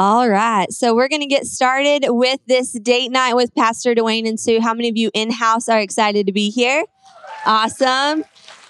All right. So we're going to get started with this date night with Pastor Duane and Sue. How many of you in house are excited to be here? Awesome.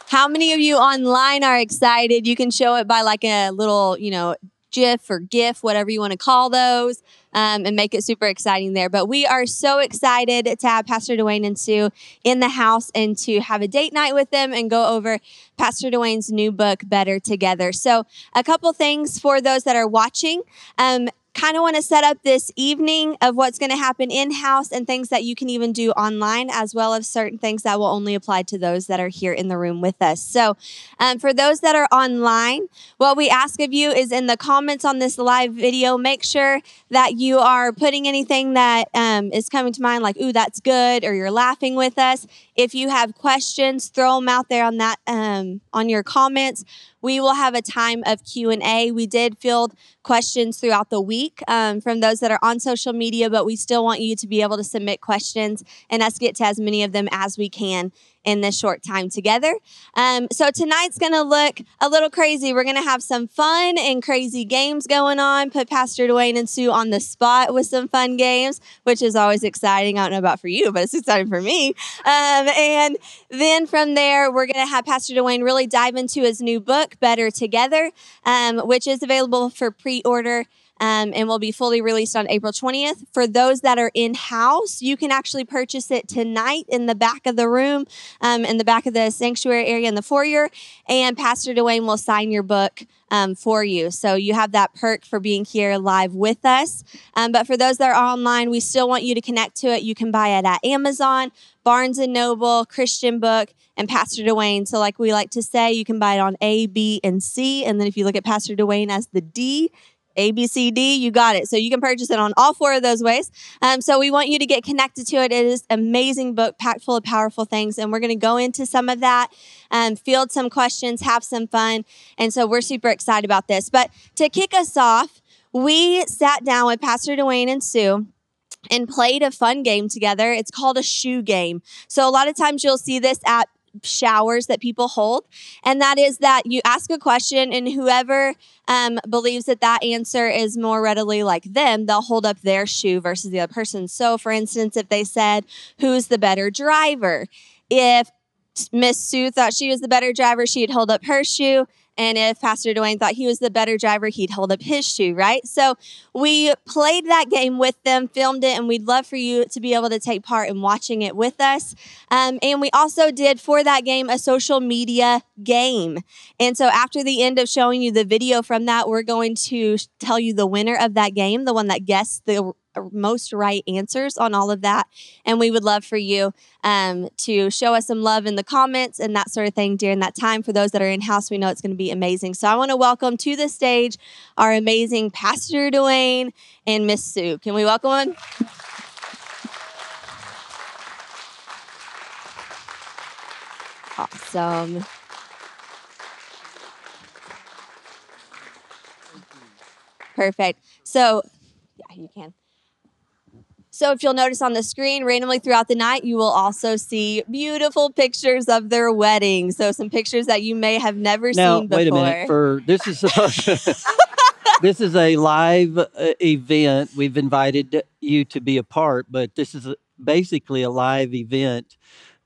How many of you online are excited? You can show it by like a little, you know, GIF or GIF, whatever you want to call those, um, and make it super exciting there. But we are so excited to have Pastor Duane and Sue in the house and to have a date night with them and go over Pastor Duane's new book, Better Together. So, a couple things for those that are watching. Um, kind of want to set up this evening of what's going to happen in house and things that you can even do online, as well as certain things that will only apply to those that are here in the room with us. So, um, for those that are online, what we ask of you is in the comments on this live video, make sure that you are putting anything that um, is coming to mind, like, ooh, that's good, or you're laughing with us. If you have questions, throw them out there on that um, on your comments. We will have a time of q&a we did field questions throughout the week um, from those that are on social media but we still want you to be able to submit questions and us get to as many of them as we can in this short time together. Um, so tonight's going to look a little crazy. We're going to have some fun and crazy games going on. Put Pastor Duane and Sue on the spot with some fun games, which is always exciting. I don't know about for you, but it's exciting for me. Um, and then from there, we're going to have Pastor Duane really dive into his new book, Better Together, um, which is available for pre-order um, and will be fully released on April 20th. For those that are in house, you can actually purchase it tonight in the back of the room, um, in the back of the sanctuary area in the foyer, and Pastor Duane will sign your book. Um, for you. So you have that perk for being here live with us. Um, but for those that are online, we still want you to connect to it. You can buy it at Amazon, Barnes and Noble, Christian Book, and Pastor Duane. So, like we like to say, you can buy it on A, B, and C. And then if you look at Pastor Duane as the D, a, B, C, D, you got it. So you can purchase it on all four of those ways. Um, so we want you to get connected to it. It is amazing book, packed full of powerful things. And we're going to go into some of that, um, field some questions, have some fun. And so we're super excited about this. But to kick us off, we sat down with Pastor Duane and Sue and played a fun game together. It's called a shoe game. So a lot of times you'll see this at showers that people hold. And that is that you ask a question, and whoever um, believes that that answer is more readily like them, they'll hold up their shoe versus the other person. So, for instance, if they said, Who's the better driver? If Miss Sue thought she was the better driver, she'd hold up her shoe. And if Pastor Duane thought he was the better driver, he'd hold up his shoe, right? So we played that game with them, filmed it, and we'd love for you to be able to take part in watching it with us. Um, and we also did for that game a social media game. And so after the end of showing you the video from that, we're going to tell you the winner of that game, the one that guessed the most right answers on all of that. And we would love for you um, to show us some love in the comments and that sort of thing during that time. For those that are in house, we know it's going to be amazing. So I want to welcome to the stage our amazing Pastor Duane and Miss Sue. Can we welcome them? Awesome. Perfect. So, yeah, you can. So if you'll notice on the screen, randomly throughout the night, you will also see beautiful pictures of their wedding. So some pictures that you may have never now, seen before. wait a minute. For this is a, this is a live uh, event. We've invited you to be a part, but this is a, basically a live event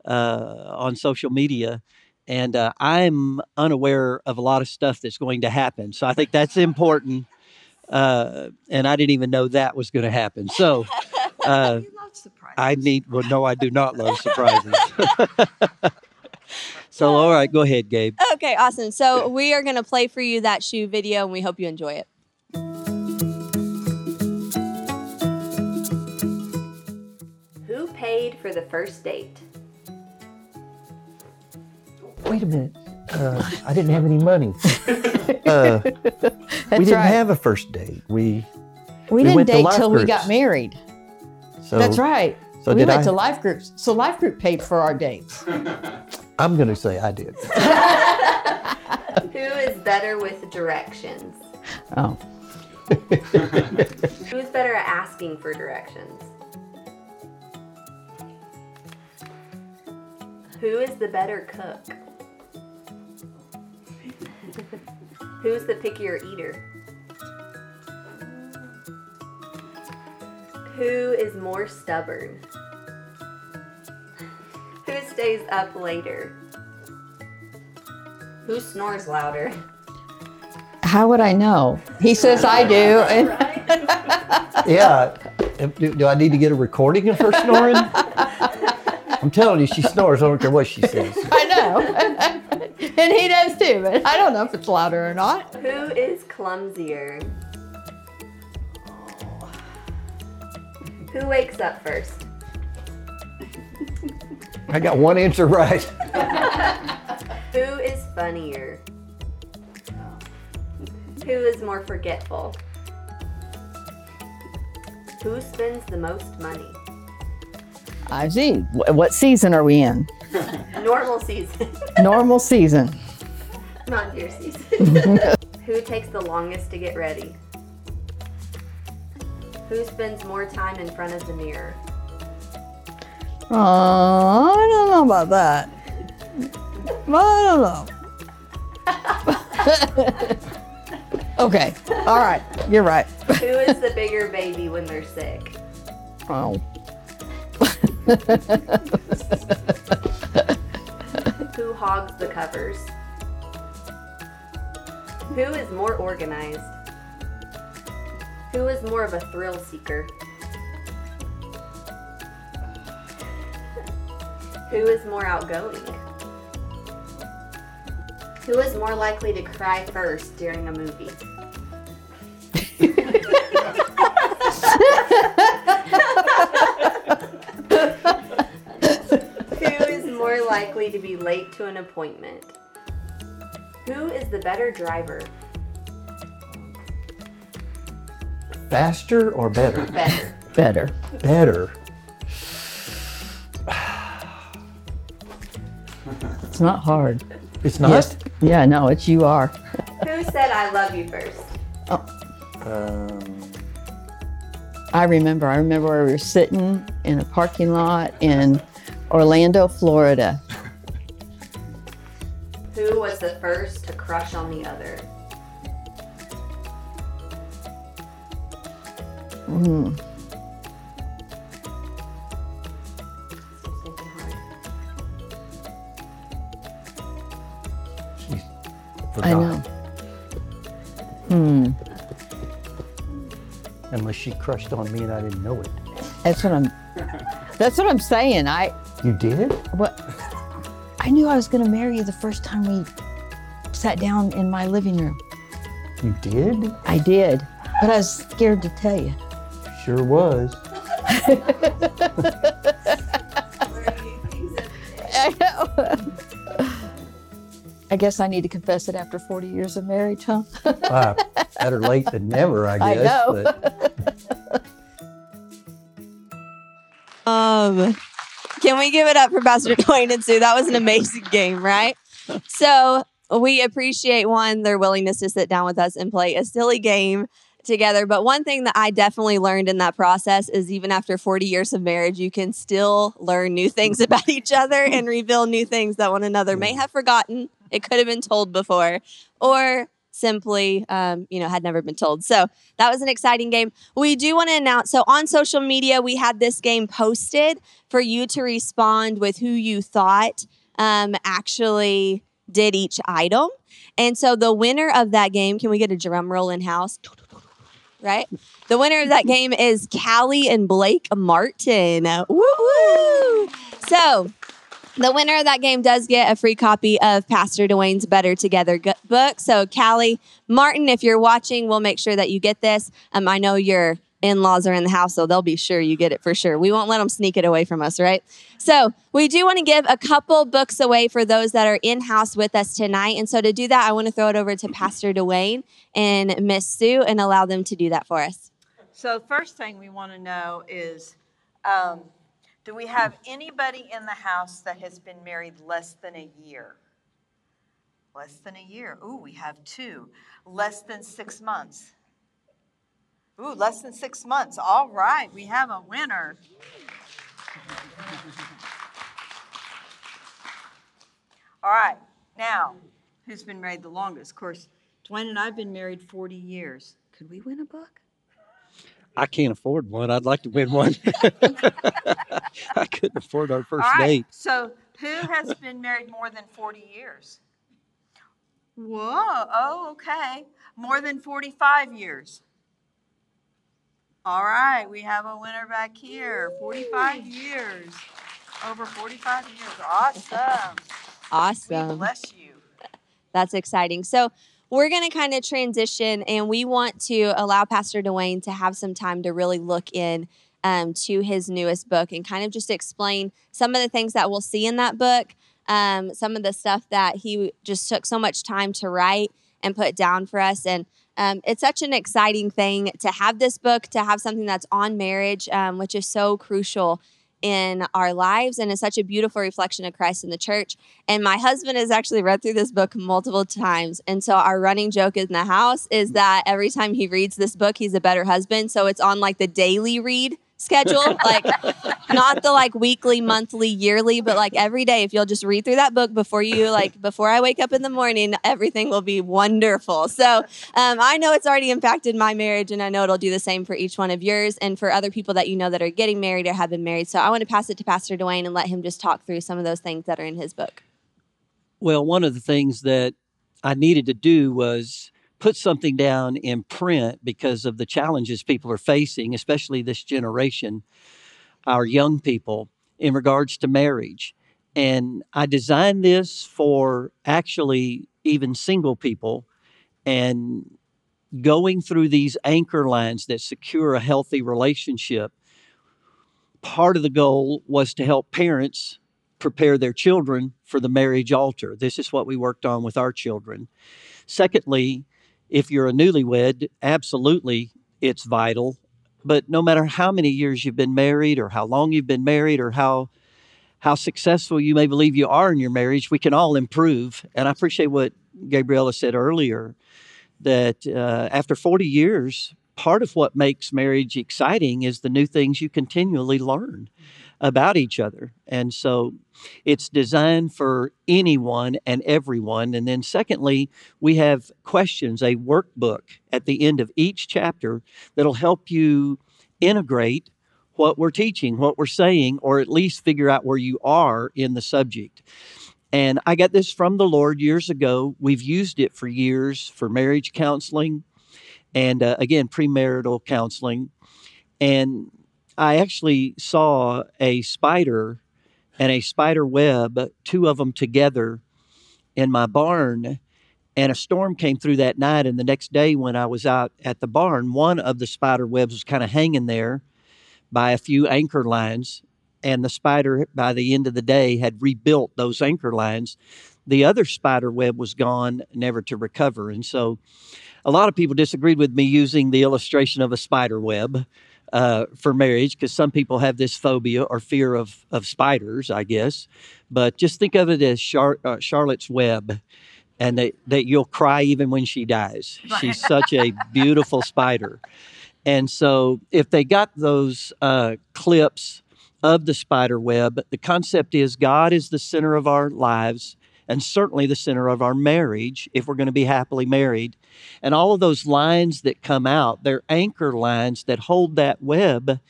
uh, on social media. And uh, I'm unaware of a lot of stuff that's going to happen. So I think that's important. Uh, and I didn't even know that was going to happen. So uh, you love surprises. I need, well, no, I do not love surprises. so, all right, go ahead, Gabe. Okay, awesome. So we are going to play for you that shoe video and we hope you enjoy it. Who paid for the first date? Wait a minute. Uh, I didn't have any money. Uh, we didn't right. have a first date. We We, We didn't went date life till we got married. So That's right. So we did went I? to life groups. So life group paid for our dates. I'm going to say I did. Who is better with directions? Oh. Who's better at asking for directions? Who is the better cook? Who's the pickier eater? Who is more stubborn? Who stays up later? Who snores louder? How would I know? He says I do. Yeah. Do, do I need to get a recording of her snoring? I'm telling you, she snores. I don't care what she says. I know. and he does too, but I don't know if it's louder or not. Who is clumsier? Who wakes up first? I got one answer right. Who is funnier? Who is more forgetful? Who spends the most money? I see. What season are we in? Normal season, Normal season. not deer season. Who takes the longest to get ready? Who spends more time in front of the mirror? Oh, I don't know about that. I don't know. okay. All right. You're right. Who is the bigger baby when they're sick? Oh. Who hogs the covers? Who is more organized? Who is more of a thrill seeker? Who is more outgoing? Who is more likely to cry first during a movie? Who is more likely to be late to an appointment? Who is the better driver? Faster or better? Better. Better. Better. It's not hard. It's not. Yes. Yeah, no, it's you are. Who said I love you first? Oh. Um, I remember. I remember we were sitting in a parking lot in Orlando, Florida. Who was the first to crush on the other? Mm. I know. Hmm. Unless she crushed on me and I didn't know it. That's what I'm. That's what I'm saying. I You did? what. I knew I was going to marry you the first time we sat down in my living room. You did? I did, but I was scared to tell you. Sure was. I know. I guess I need to confess it after 40 years of marriage, huh? Ah, better late than never, I guess. I guess. know. But Um, can we give it up for Pastor Duane and Sue? That was an amazing game, right? So we appreciate one their willingness to sit down with us and play a silly game together. But one thing that I definitely learned in that process is even after 40 years of marriage, you can still learn new things about each other and reveal new things that one another may have forgotten. It could have been told before, or simply, um, you know, had never been told. So that was an exciting game. We do want to announce so on social media, we had this game posted for you to respond with who you thought um, actually did each item. And so the winner of that game, can we get a drum roll in house? Right? The winner of that game is Callie and Blake Martin. Woo woo! So the winner of that game does get a free copy of Pastor Duane's Better Together book. So, Callie Martin, if you're watching, we'll make sure that you get this. Um, I know your in laws are in the house, so they'll be sure you get it for sure. We won't let them sneak it away from us, right? So, we do want to give a couple books away for those that are in house with us tonight. And so, to do that, I want to throw it over to Pastor Duane and Miss Sue and allow them to do that for us. So first thing we want to know is, um, do we have anybody in the house that has been married less than a year? Less than a year. Ooh, we have two. Less than six months. Ooh, less than six months. All right, we have a winner. All right, now, who's been married the longest? Of course, Duane and I have been married 40 years. Could we win a book? I can't afford one. I'd like to win one. I couldn't afford our first right. date. So who has been married more than 40 years? Whoa. Oh, okay. More than 45 years. All right. We have a winner back here. 45 years. Over 45 years. Awesome. We Awesome. bless you. That's exciting. So we're going to kind of transition and we want to allow Pastor Duane to have some time to really look in um, to his newest book and kind of just explain some of the things that we'll see in that book, um, some of the stuff that he just took so much time to write and put down for us. And um, it's such an exciting thing to have this book, to have something that's on marriage, um, which is so crucial in our lives and is such a beautiful reflection of Christ in the church. And my husband has actually read through this book multiple times. And so our running joke in the house is that every time he reads this book, he's a better husband. So it's on like the daily read schedule, like not the like weekly, monthly, yearly, but like every day. If you'll just read through that book before you like before I wake up in the morning, everything will be wonderful. So um, I know it's already impacted my marriage, and I know it'll do the same for each one of yours and for other people that you know that are getting married or have been married. So I want to pass it to Pastor Duane and let him just talk through some of those things that are in his book. Well, one of the things that I needed to do was put something down in print because of the challenges people are facing, especially this generation, our young people, in regards to marriage. And I designed this for actually even single people and going through these anchor lines that secure a healthy relationship. Part of the goal was to help parents prepare their children for the marriage altar. This is what we worked on with our children. Secondly, if you're a newlywed, absolutely it's vital. But no matter how many years you've been married or how long you've been married or how how successful you may believe you are in your marriage, we can all improve. And I appreciate what Gabriella said earlier that uh, after 40 years, part of what makes marriage exciting is the new things you continually learn about each other. And so it's designed for anyone and everyone. And then, secondly, we have questions, a workbook at the end of each chapter that'll help you integrate what we're teaching, what we're saying, or at least figure out where you are in the subject. And I got this from the Lord years ago. We've used it for years for marriage counseling and, uh, again, premarital counseling. And I actually saw a spider and a spider web, two of them together in my barn. And a storm came through that night. And the next day, when I was out at the barn, one of the spider webs was kind of hanging there by a few anchor lines. And the spider, by the end of the day, had rebuilt those anchor lines. The other spider web was gone, never to recover. And so a lot of people disagreed with me using the illustration of a spider web uh, for marriage because some people have this phobia or fear of, of spiders, I guess. But just think of it as Char- uh, Charlotte's Web and that, that you'll cry even when she dies. She's such a beautiful spider. And so, if they got those uh, clips of the spider web, the concept is God is the center of our lives and certainly the center of our marriage if we're going to be happily married. And all of those lines that come out, they're anchor lines that hold that web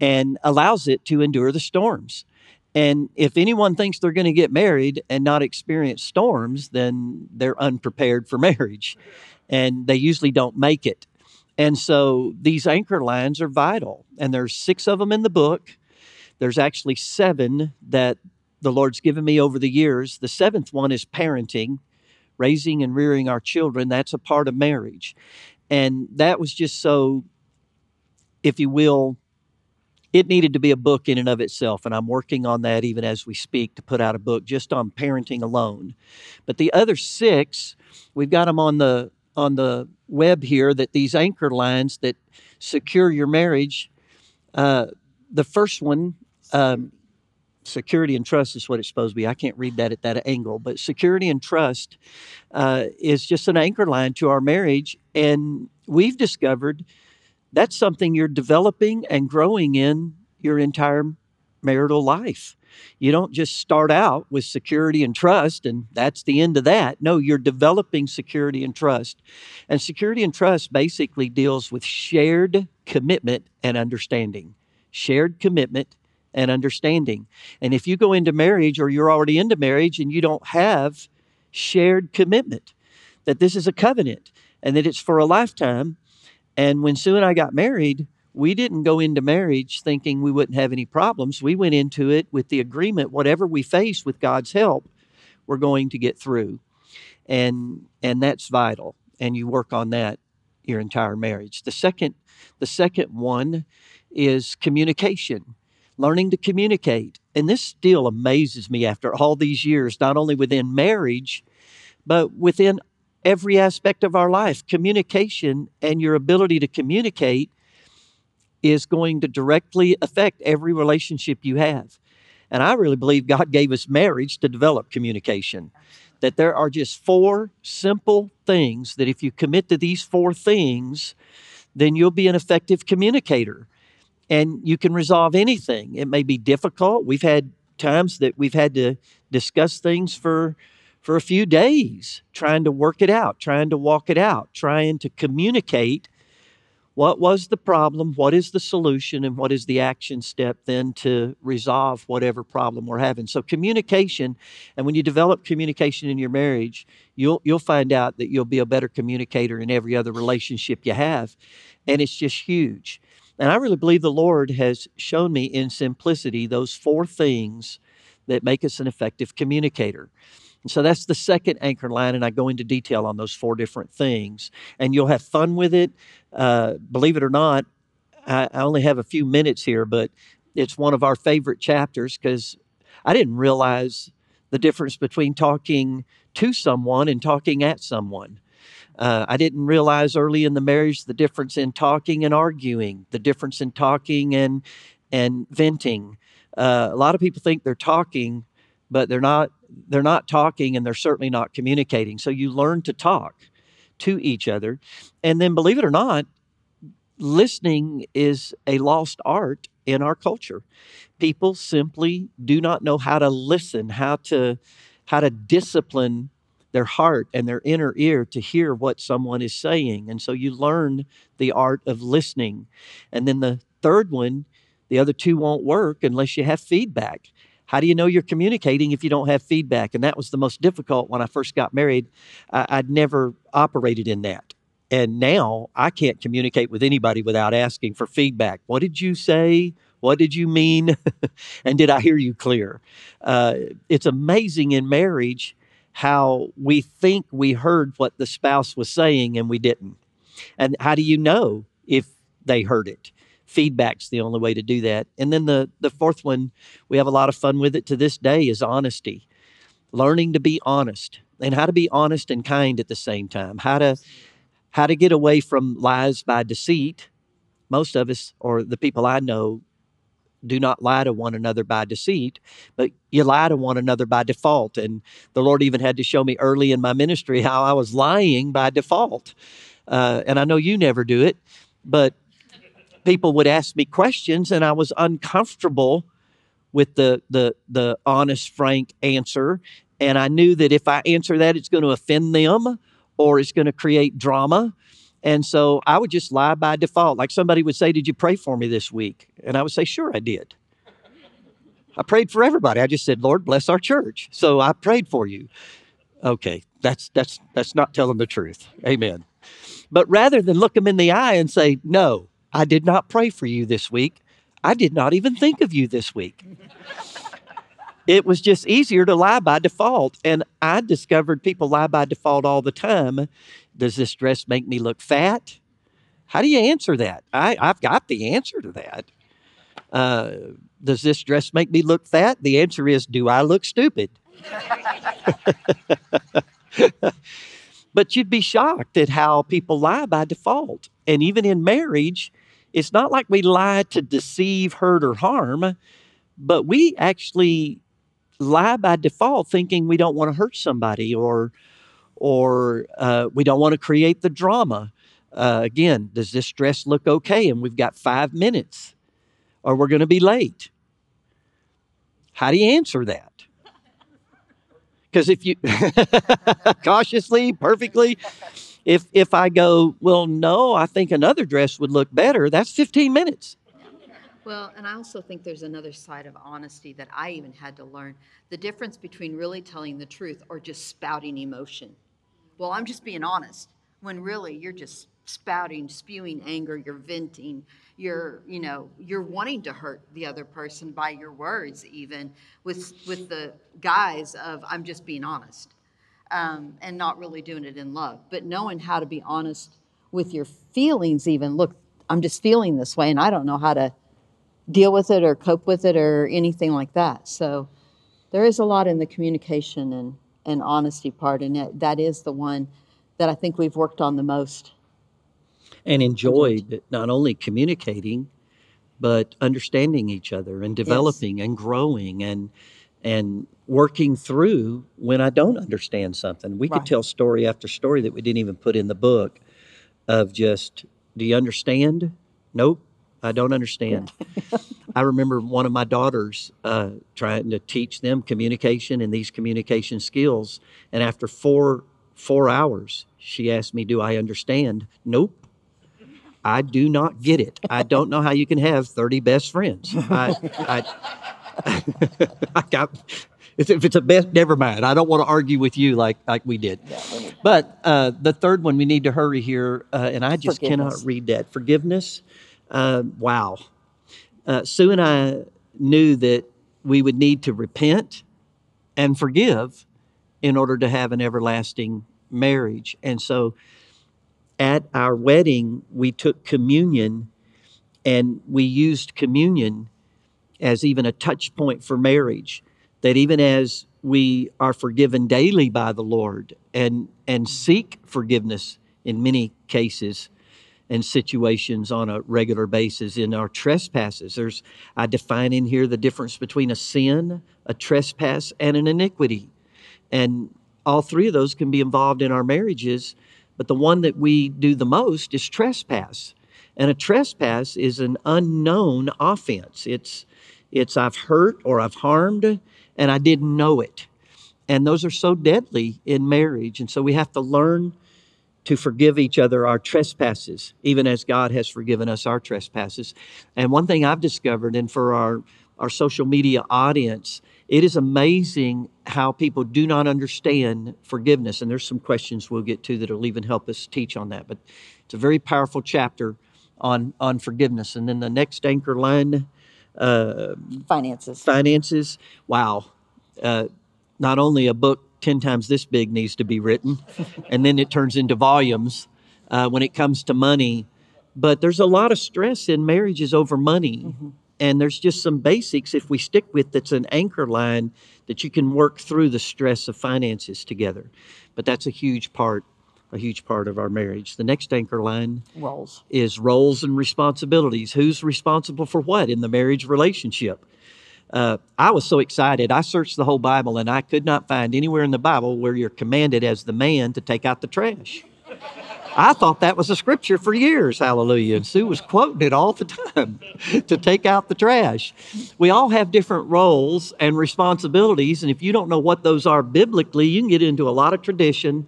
and allows it to endure the storms. And if anyone thinks they're going to get married and not experience storms, then they're unprepared for marriage. And they usually don't make it. And so these anchor lines are vital. And there's six of them in the book. There's actually seven that the Lord's given me over the years. The seventh one is parenting, raising and rearing our children. That's a part of marriage. And that was just so, if you will, it needed to be a book in and of itself. And I'm working on that even as we speak to put out a book just on parenting alone. But the other six, we've got them on the on the web here that these anchor lines that secure your marriage. Uh, the first one, um, security and trust is what it's supposed to be. I can't read that at that angle, but security and trust uh, is just an anchor line to our marriage. And we've discovered that's something you're developing and growing in your entire marital life. You don't just start out with security and trust and that's the end of that. No, you're developing security and trust. And security and trust basically deals with shared commitment and understanding. Shared commitment and understanding. And if you go into marriage or you're already into marriage and you don't have shared commitment, that this is a covenant and that it's for a lifetime. And when Sue and I got married, we didn't go into marriage thinking we wouldn't have any problems. We went into it with the agreement whatever we face with God's help, we're going to get through. And and that's vital. And you work on that your entire marriage. The second the second one is communication. Learning to communicate. And this still amazes me after all these years, not only within marriage, but within every aspect of our life. Communication and your ability to communicate is going to directly affect every relationship you have. And I really believe God gave us marriage to develop communication. That there are just four simple things that if you commit to these four things, then you'll be an effective communicator and you can resolve anything. It may be difficult. We've had times that we've had to discuss things for for a few days trying to work it out, trying to walk it out, trying to communicate what was the problem, what is the solution, and what is the action step then to resolve whatever problem we're having. So communication, and when you develop communication in your marriage, you'll you'll find out that you'll be a better communicator in every other relationship you have. And it's just huge. And I really believe the Lord has shown me in simplicity those four things that make us an effective communicator. And so that's the second anchor line, and I go into detail on those four different things. And you'll have fun with it. Uh, believe it or not, I, I only have a few minutes here, but it's one of our favorite chapters because I didn't realize the difference between talking to someone and talking at someone. Uh, I didn't realize early in the marriage the difference in talking and arguing, the difference in talking and and venting. Uh, a lot of people think they're talking, but they're not they're not talking and they're certainly not communicating. So you learn to talk to each other. And then, believe it or not, listening is a lost art in our culture. People simply do not know how to listen, how to how to discipline their heart and their inner ear to hear what someone is saying. And so you learn the art of listening. And then the third one, the other two won't work unless you have feedback. How do you know you're communicating if you don't have feedback? And that was the most difficult when I first got married. I, would never operated in that. And now I can't communicate with anybody without asking for feedback. What did you say? What did you mean? and did I hear you clear? Uh, it's amazing in marriage how we think we heard what the spouse was saying and we didn't. And how do you know if they heard it? feedback's the only way to do that. And then the the fourth one, we have a lot of fun with it to this day is honesty. Learning to be honest and how to be honest and kind at the same time. How to how to get away from lies by deceit. Most of us or the people I know do not lie to one another by deceit, but you lie to one another by default. And the Lord even had to show me early in my ministry how I was lying by default. Uh, and I know you never do it, but people would ask me questions and I was uncomfortable with the the the honest frank answer and I knew that if I answer that it's going to offend them or it's going to create drama and so I would just lie by default like somebody would say did you pray for me this week and I would say sure I did I prayed for everybody I just said Lord bless our church so I prayed for you okay that's that's that's not telling the truth amen but rather than look them in the eye and say no I did not pray for you this week. I did not even think of you this week. it was just easier to lie by default. And I discovered people lie by default all the time. Does this dress make me look fat? How do you answer that? I, I've got the answer to that. Uh, does this dress make me look fat? The answer is, do I look stupid? but you'd be shocked at how people lie by default. And even in marriage, it's not like we lie to deceive, hurt, or harm, but we actually lie by default thinking we don't want to hurt somebody or or uh, we don't want to create the drama. Uh, again, does this dress look okay? And we've got five minutes, or we're going to be late. How do you answer that? Because if you cautiously, perfectly, if if I go, well, no, I think another dress would look better. That's 15 minutes. Well, and I also think there's another side of honesty that I even had to learn the difference between really telling the truth or just spouting emotion. Well, I'm just being honest, when really you're just spouting, spewing anger, you're venting, you're, you know, you're wanting to hurt the other person by your words, even with with the guise of I'm just being honest, um, and not really doing it in love, but knowing how to be honest with your feelings. Even look, I'm just feeling this way, and I don't know how to deal with it or cope with it or anything like that. So there is a lot in the communication and, and honesty part, and that, that is the one that I think we've worked on the most. and enjoyed not only communicating but understanding each other and developing and growing and and working through when I don't understand something. We could tell story after story that we didn't even put in the book of just do you understand? Nope, I don't understand. I remember one of my daughters uh, trying to teach them communication and these communication skills, and after four four hours, she asked me, "Do I understand?" Nope. I do not get it. I don't know how you can have 30 best friends. I, I, I got, if it's a best, never mind. I don't want to argue with you like, like we did. But uh, the third one, we need to hurry here, uh, and I just cannot read that. Forgiveness. Uh, wow. Uh, Sue and I knew that we would need to repent and forgive in order to have an everlasting marriage. And so at our wedding, we took communion and we used communion as even a touch point for marriage. That even as we are forgiven daily by the Lord and, and seek forgiveness in many cases and situations on a regular basis in our trespasses, there's, I define in here the difference between a sin, a trespass, and an iniquity. And all three of those can be involved in our marriages, but the one that we do the most is trespass. And a trespass is an unknown offense. It's it's I've hurt or I've harmed and I didn't know it. And those are so deadly in marriage. And so we have to learn to forgive each other our trespasses, even as God has forgiven us our trespasses. And one thing I've discovered, and for our, our social media audience, it is amazing how people do not understand forgiveness. And there's some questions we'll get to that'll even help us teach on that. But it's a very powerful chapter on, on forgiveness. And then the next anchor line, uh, Finances. finances. Wow. Uh, not only a book 10 times this big needs to be written, and then it turns into volumes uh, when it comes to money. But there's a lot of stress in marriages over money. And there's just some basics if we stick with that's an anchor line that you can work through the stress of finances together. But that's a huge part, a huge part of our marriage. The next anchor line Roles. is roles and responsibilities. Who's responsible for what in the marriage relationship? Uh, I was so excited. I searched the whole Bible and I could not find anywhere in the Bible where you're commanded as the man to take out the trash. I thought that was a scripture for years, hallelujah. And Sue was quoting it all the time to take out the trash. We all have different roles and responsibilities, and if you don't know what those are biblically, you can get into a lot of tradition,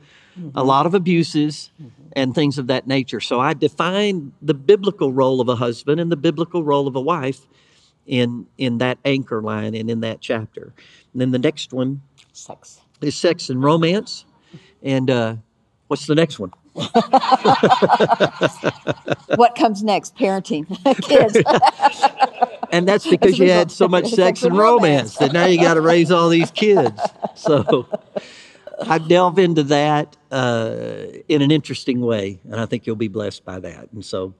a lot of abuses, and things of that nature. So I define the biblical role of a husband and the biblical role of a wife in in that anchor line and in that chapter. And then the next one Sex. is sex and romance. And uh, what's the next one? what comes next? Parenting. Kids. And that's because you had so much sex and romance that now you got to raise all these kids. So I delve into that uh, in an interesting way, and I think you'll be blessed by that. And so,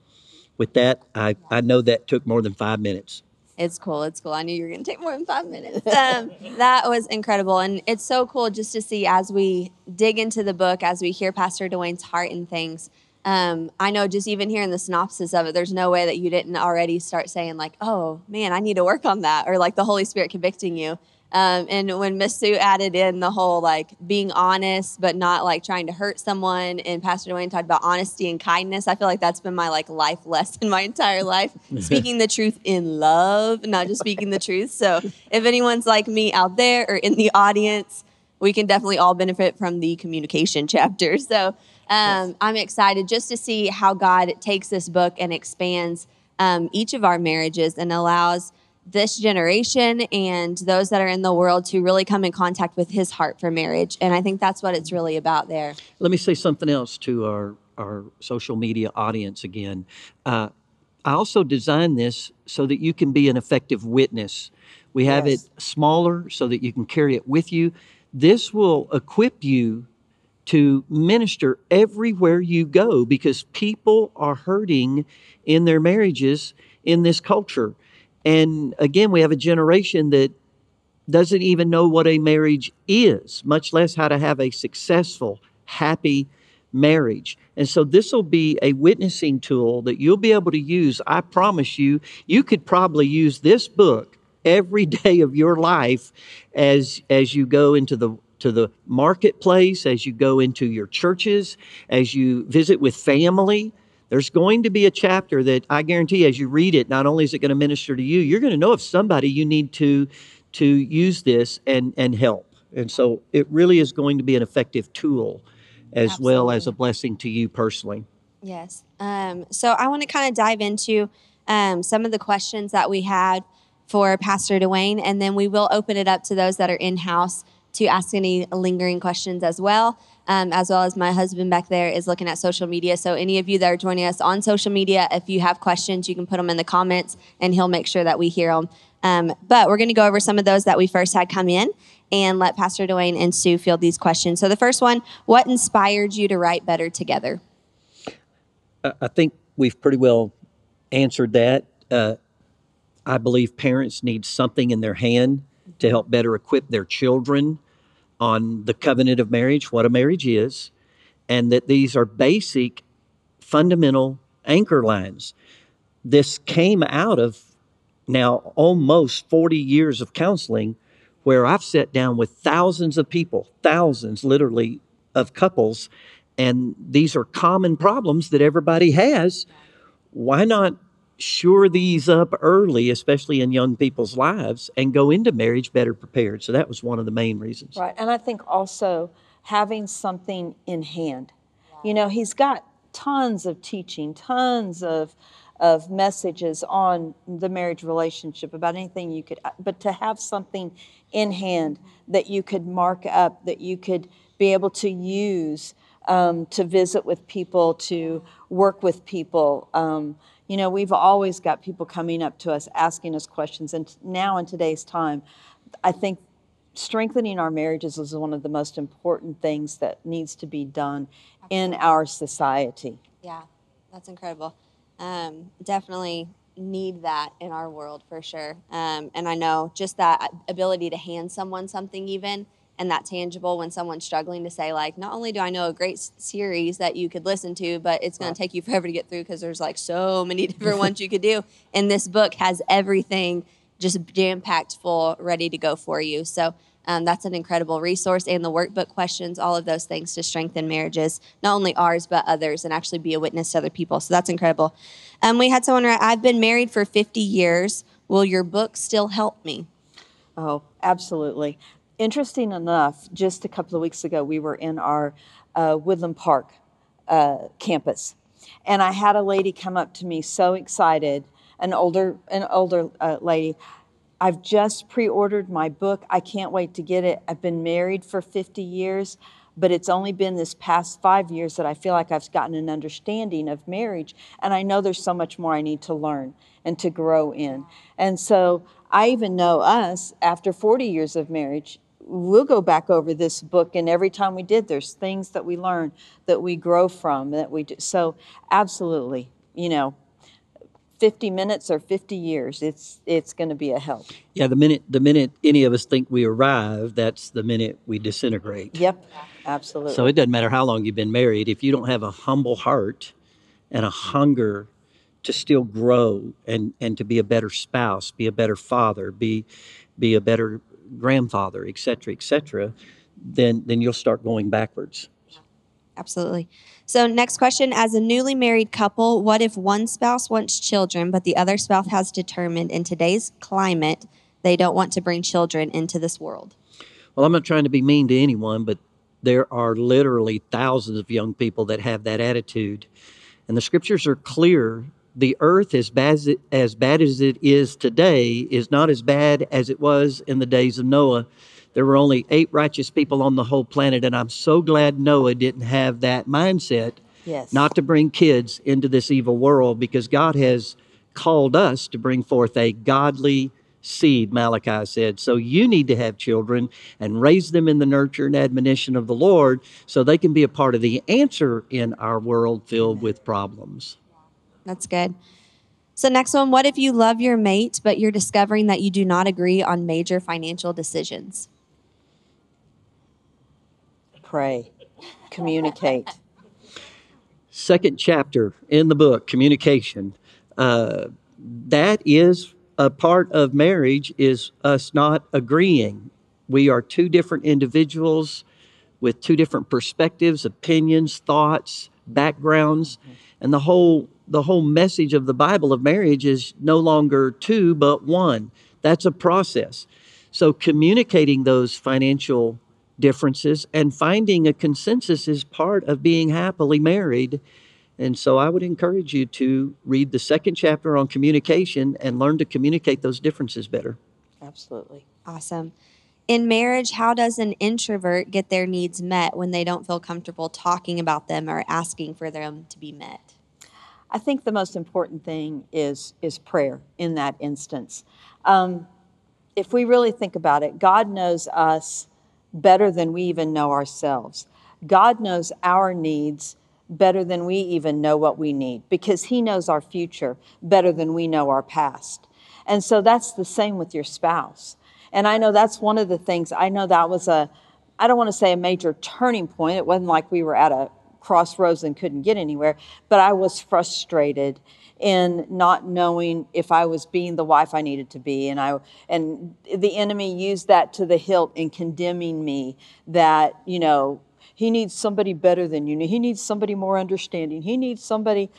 with that, I, I know that took more than five minutes. It's cool. It's cool. I knew you were going to take more than five minutes. Um, that was incredible. And it's so cool just to see as we dig into the book, as we hear Pastor Duane's heart and things. Um, I know just even hearing the synopsis of it, there's no way that you didn't already start saying, like, oh man, I need to work on that, or like the Holy Spirit convicting you. Um, and when Miss Sue added in the whole like being honest, but not like trying to hurt someone, and Pastor Duane talked about honesty and kindness, I feel like that's been my like life lesson my entire life. speaking the truth in love, not just speaking the truth. So if anyone's like me out there or in the audience, we can definitely all benefit from the communication chapter. So Um, I'm excited just to see how God takes this book and expands um, each of our marriages and allows this generation and those that are in the world to really come in contact with His heart for marriage. And I think that's what it's really about there. Let me say something else to our, our social media audience again. Uh, I also designed this so that you can be an effective witness. We have Yes. it smaller so that you can carry it with you. This will equip you to minister everywhere you go because people are hurting in their marriages in this culture. And again, we have a generation that doesn't even know what a marriage is, much less how to have a successful, happy marriage. And so this will be a witnessing tool that you'll be able to use. I promise you, you could probably use this book every day of your life as as you go into the to the marketplace, as you go into your churches, as you visit with family. There's going to be a chapter that I guarantee as you read it, not only is it going to minister to you, you're going to know if somebody you need to to use this and and help. And so it really is going to be an effective tool as well as a blessing to you personally. Yes. Um, so I want to kind of dive into um, some of the questions that we had for Pastor Duane, and then we will open it up to those that are in house to ask any lingering questions as well. Um, as well as my husband back there is looking at social media. So, any of you that are joining us on social media, if you have questions, you can put them in the comments and he'll make sure that we hear them. Um, but we're going to go over some of those that we first had come in and let Pastor Duane and Sue field these questions. So, the first one What inspired you to write Better Together? I think we've pretty well answered that. Uh, I believe parents need something in their hand to help better equip their children on the covenant of marriage, what a marriage is, and that these are basic, fundamental anchor lines. This came out of now almost 40 years of counseling where I've sat down with thousands of people, thousands literally of couples, and these are common problems that everybody has. Why not shore these up early, especially in young people's lives, and go into marriage better prepared? So that was one of the main reasons. Right. And I think also having something in hand. You know, he's got tons of teaching, tons of of messages on the marriage relationship about anything you could but to have something in hand that you could mark up that you could be able to use um, to visit with people to work with people um, you know we've always got people coming up to us asking us questions and now in today's time i think strengthening our marriages is one of the most important things that needs to be done in our society. Yeah, that's incredible. Um, definitely need that in our world for sure. Um, and I know just that ability to hand someone something, even and that tangible when someone's struggling to say, like, not only do I know a great series that you could listen to, but it's going to take you forever to get through because there's like so many different ones you could do. And this book has everything just jam packed full, ready to go for you. So um, that's an incredible resource. And the workbook questions, all of those things to strengthen marriages, not only ours, but others, and actually be a witness to other people. So that's incredible. Um, we had someone write, I've been married for 50 years. Will your book still help me? Oh, absolutely. Interesting enough, just a couple of weeks ago, we were in our uh, Woodland Park uh, campus, and I had a lady come up to me so excited, an older an older uh, lady. I've just pre-ordered my book. I can't wait to get it. I've been married for 50 years, but it's only been this past 5 years that I feel like I've gotten an understanding of marriage, and I know there's so much more I need to learn and to grow in. And so I even know us after 40 years of marriage, we'll go back over this book and every time we did there's things that we learn that we grow from that we do. So absolutely, you know, 50 minutes or 50 years, it's it's going to be a help. Yeah, the minute the minute any of us think we arrive, that's the minute we disintegrate. Yep. Absolutely. So it doesn't matter how long you've been married. If you don't have a humble heart and a hunger to still grow and, and to be a better spouse, be a better father, be be a better grandfather, et cetera, et cetera, then then you'll start going backwards. Absolutely. So, next question As a newly married couple, what if one spouse wants children, but the other spouse has determined in today's climate they don't want to bring children into this world? Well, I'm not trying to be mean to anyone, but there are literally thousands of young people that have that attitude. And the scriptures are clear. The earth, as bad as, it, as bad as it is today, is not as bad as it was in the days of Noah. There were only eight righteous people on the whole planet, and I'm so glad Noah didn't have that mindset Yes. not to bring kids into this evil world because God has called us to bring forth a godly seed, Malachi said. So you need to have children and raise them in the nurture and admonition of the Lord so they can be a part of the answer in our world filled with problems. That's good. So, next one what if you love your mate, but you're discovering that you do not agree on major financial decisions? Pray, communicate. second chapter in the book, communication. Uh, that is a part of marriage is us not agreeing. We are two different individuals with two different perspectives, opinions, thoughts, backgrounds, and the whole the whole message of the Bible of marriage is no longer two but one. That's a process. So communicating those financial differences and finding a consensus is part of being happily married. And so I would encourage you to read the second chapter on communication and learn to communicate those differences better. Absolutely. Awesome. In marriage, how does an introvert get their needs met when they don't feel comfortable talking about them or asking for them to be met? I think the most important thing is is prayer in that instance. Um, if we really think about it, God knows us better than we even know ourselves. God knows our needs better than we even know what we need because He knows our future better than we know our past. And so that's the same with your spouse. And I know that's one of the things, I know that was a, I don't want to say a major turning point. It wasn't like we were at a crossroads and couldn't get anywhere, but I was frustrated in not knowing if I was being the wife I needed to be. And I and the enemy used that to the hilt in condemning me that, you know, he needs somebody better than you. He needs somebody more understanding. He needs somebody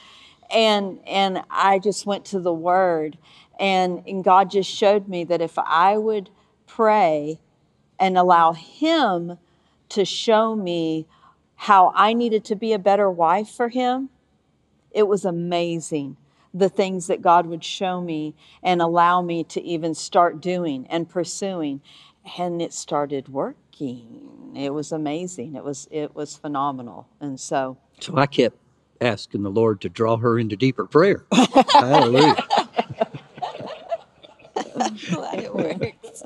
and and I just went to the word and, and God just showed me that if I would pray and allow him to show me how I needed to be a better wife for him, it was amazing the things that God would show me and allow me to even start doing and pursuing. And it started working. It was amazing. It was it was phenomenal. And so So I kept asking the Lord to draw her into deeper prayer. Hallelujah. Glad it works.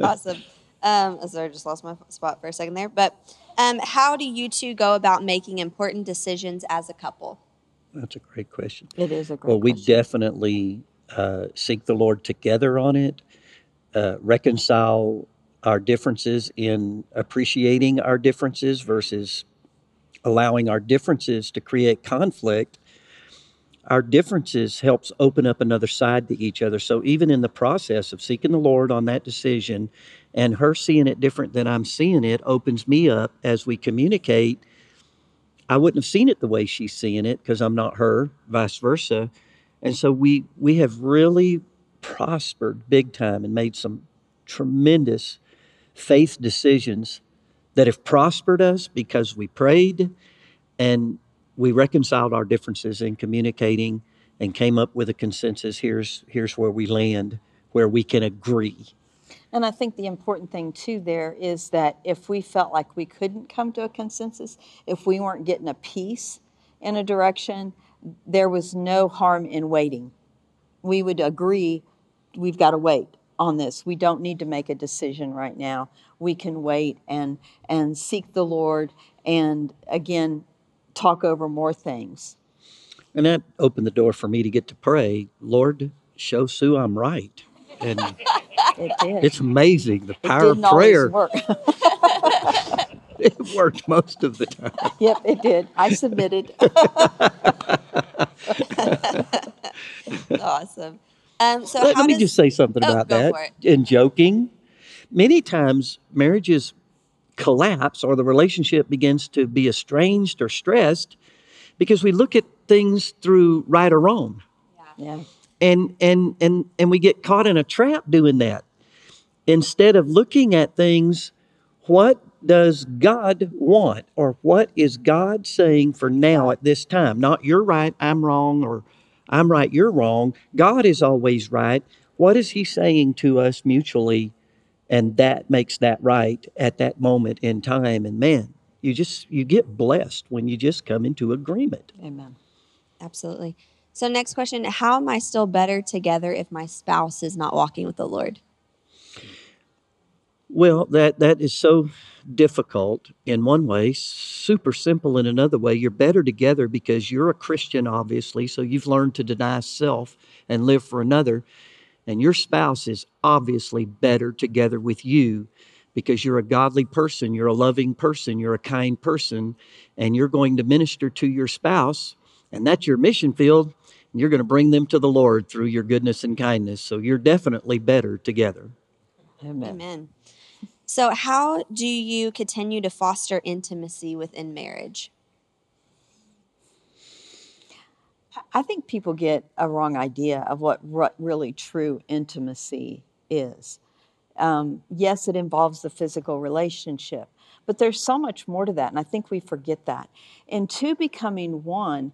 awesome. Um, sorry, I just lost my spot for a second there. But um, how do you two go about making important decisions as a couple? That's a great question. it is a great Well, we question. definitely uh, seek the Lord together on it, uh, reconcile our differences in appreciating our differences versus allowing our differences to create conflict. Our differences helps open up another side to each other. So even in the process of seeking the Lord on that decision and her seeing it different than I'm seeing it opens me up as we communicate I wouldn't have seen it the way she's seeing it because I'm not her, vice versa. And so we we have really prospered big time and made some tremendous faith decisions that have prospered us because we prayed and we reconciled our differences in communicating and came up with a consensus here's here's where we land where we can agree. And I think the important thing too there is that if we felt like we couldn't come to a consensus, if we weren't getting a piece in a direction, there was no harm in waiting. We would agree we've got to wait on this. We don't need to make a decision right now. We can wait and and seek the Lord and again talk over more things. And that opened the door for me to get to pray, Lord, show Sue I'm right. And It did. it's amazing the power of prayer. work. It worked most of the time. yep, it did. I submitted. awesome. Um, so Let, how let me does, just say something Oh, about that. In joking, many times marriages collapse or the relationship begins to be estranged or stressed because we look at things through right or wrong. yeah. and and and and we get caught in a trap doing that instead of looking at things what does God want, or what is God saying for now at this time? Not you're right, I'm wrong, or I'm right, you're wrong. God is always right. What is He saying to us mutually? And that makes that right at that moment in time. And man, you just you get blessed when you just come into agreement. Amen. Absolutely. So, next question How am I still better together if my spouse is not walking with the Lord? Well, that that is so difficult in one way, super simple in another way. You're better together because you're a Christian, obviously, so you've learned to deny self and live for another. And your spouse is obviously better together with you because you're a godly person, you're a loving person, you're a kind person, and you're going to minister to your spouse, and that's your mission field. And you're going to bring them to the Lord through your goodness and kindness. So you're definitely better together. Amen. Amen. So, how do you continue to foster intimacy within marriage? I think people get a wrong idea of what really true intimacy is. Um, yes, it involves the physical relationship, but there's so much more to that, and I think we forget that. In two becoming one,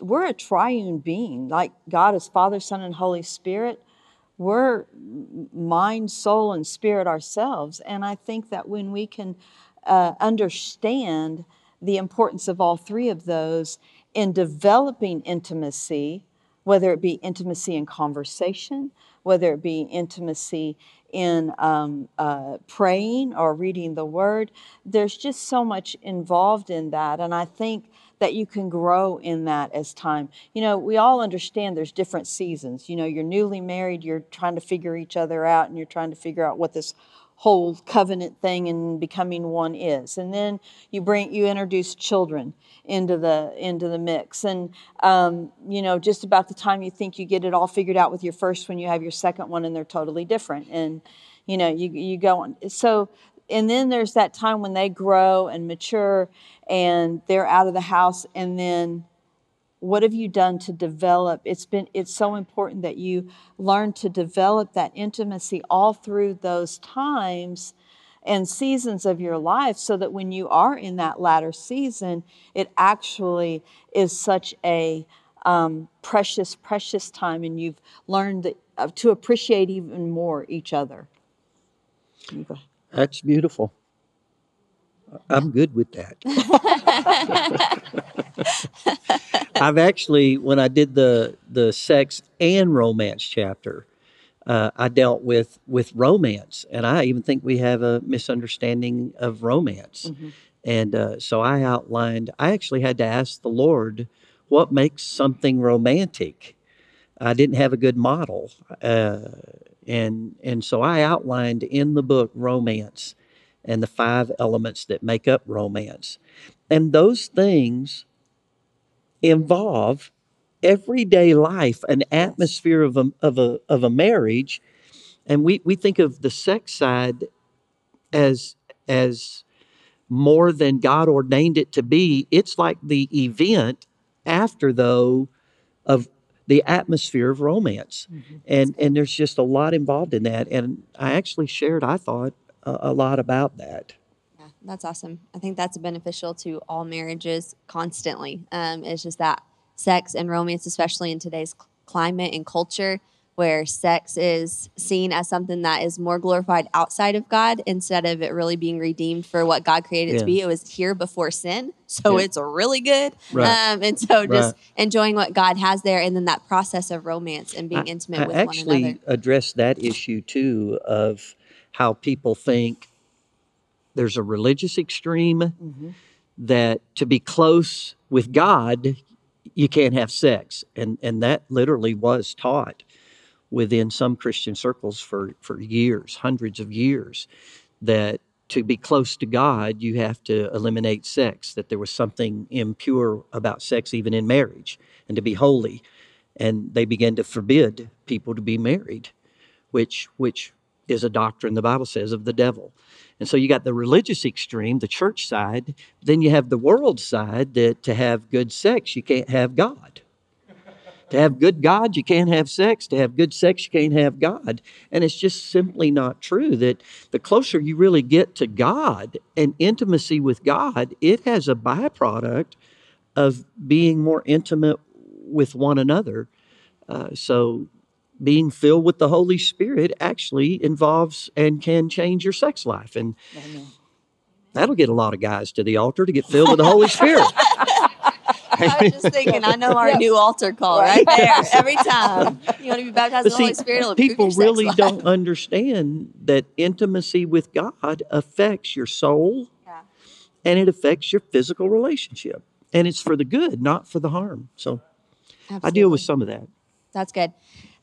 we're a triune being, like God is Father, Son, and Holy Spirit. We're mind, soul, and spirit ourselves, and I think that when we can uh, understand the importance of all three of those in developing intimacy, whether it be intimacy in conversation, whether it be intimacy in um, uh, praying or reading the word. There's just so much involved in that. And I think that you can grow in that as time. You know, we all understand there's different seasons. You know, you're newly married, you're trying to figure each other out, and you're trying to figure out what this whole covenant thing and becoming one is. And then you bring you introduce children into the into the mix. And um, you know just about the time you think you get it all figured out with your first one you have your second one and they're totally different. And you know you you go on. So and then there's that time when they grow and mature and they're out of the house and then what have you done to develop it's been it's so important that you learn to develop that intimacy all through those times and seasons of your life so that when you are in that latter season it actually is such a um, precious precious time and you've learned that, uh, to appreciate even more each other That's beautiful. I'm good with that. I've actually, when I did the the sex and romance chapter, uh, I dealt with with romance, and I even think we have a misunderstanding of romance. And uh, so I outlined. I actually had to ask the Lord, what makes something romantic? I didn't have a good model, uh, and and so I outlined in the book romance and the five elements that make up romance, and those things involve everyday life, an atmosphere of a, of a, of a marriage. And we, we think of the sex side as, as more than God ordained it to be. It's like the event after, though, of the atmosphere of romance. Mm-hmm. And, and there's just a lot involved in that. And I actually shared, I thought, a, a lot about that. That's awesome. I think that's beneficial to all marriages constantly. Um, it's just that sex and romance, especially in today's cl- climate and culture, where sex is seen as something that is more glorified outside of God instead of it really being redeemed for what God created it Yeah. to be. It was here before sin, so Yeah. it's really good. Right. Um, and so just Right. enjoying what God has there, and then that process of romance and being intimate I with one another. Actually, address that issue too of how people think there's a religious extreme Mm-hmm. that to be close with God, you can't have sex, and and that literally was taught within some Christian circles for for years, hundreds of years, that to be close to God, you have to eliminate sex. That there was something impure about sex, even in marriage, and to be holy and they began to forbid people to be married, which which is a doctrine the Bible says of the devil. And so you got the religious extreme, the church side, then you have the world side that to have good sex you can't have God. To have good God, you can't have sex. To have good sex, you can't have God. And it's just simply not true that the closer you really get to God and intimacy with God, it has a byproduct of being more intimate with one another. Uh, so, being filled with the Holy Spirit actually involves and can change your sex life. And that'll get a lot of guys to the altar to get filled with the Holy Spirit. I was just thinking, I know our new altar call right there every time. You want to be baptized But in the Holy Spirit? People really life. don't understand that intimacy with God affects your soul Yeah. and it affects your physical relationship. And it's for the good, not for the harm. So I deal with some of that. That's good.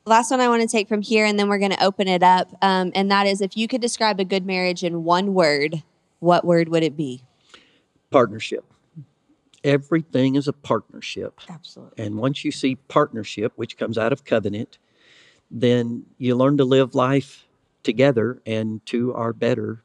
Last one I want to take from here, and then we're going to open it up. Um, and that is if you could describe a good marriage in one word, what word would it be? Partnership. Everything is a partnership. Absolutely. And once you see partnership, which comes out of covenant, then you learn to live life together, and two are better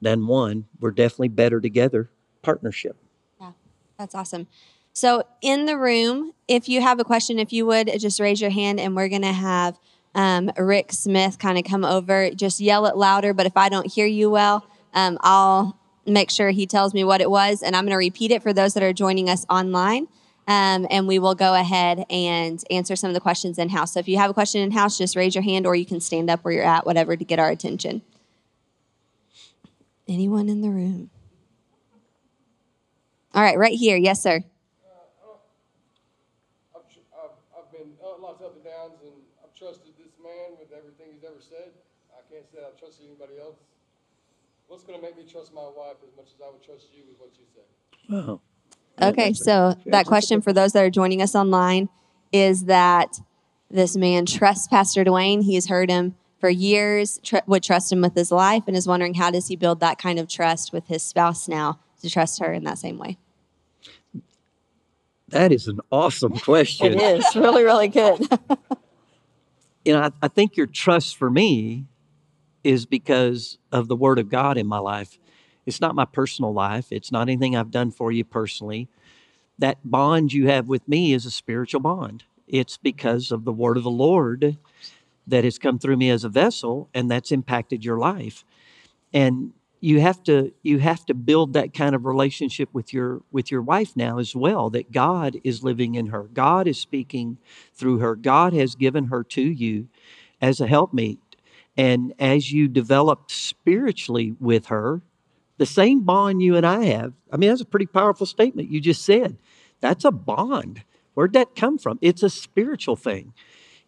than one. We're definitely better together. Partnership. Yeah, that's awesome. So, in the room, if you have a question, if you would just raise your hand, and we're going to have um, Rick Smith kind of come over. Just yell it louder, but if I don't hear you well, um, I'll make sure he tells me what it was, and I'm going to repeat it for those that are joining us online. Um, and we will go ahead and answer some of the questions in house. So, if you have a question in house, just raise your hand, or you can stand up where you're at, whatever, to get our attention. Anyone in the room? All right, right here. Yes, sir. I've, tr- I've, I've been uh, lots of up and downs, and I've trusted this man with everything he's ever said. I can't say I've anybody else. What's going to make me trust my wife as much as I would trust you with what you say? Wow. Okay, so that question for those that are joining us online is that this man trusts Pastor Duane. He's heard him for years, tr- would trust him with his life, and is wondering how does he build that kind of trust with his spouse now to trust her in that same way. That is an awesome question. It is really, really good. you know, I, I think your trust for me is because of the Word of God in my life. It's not my personal life, it's not anything I've done for you personally. That bond you have with me is a spiritual bond. It's because of the Word of the Lord that has come through me as a vessel, and that's impacted your life. And you have to you have to build that kind of relationship with your with your wife now as well that God is living in her. God is speaking through her. God has given her to you as a helpmeet. And as you develop spiritually with her, the same bond you and I have. I mean, that's a pretty powerful statement you just said. That's a bond. Where'd that come from? It's a spiritual thing.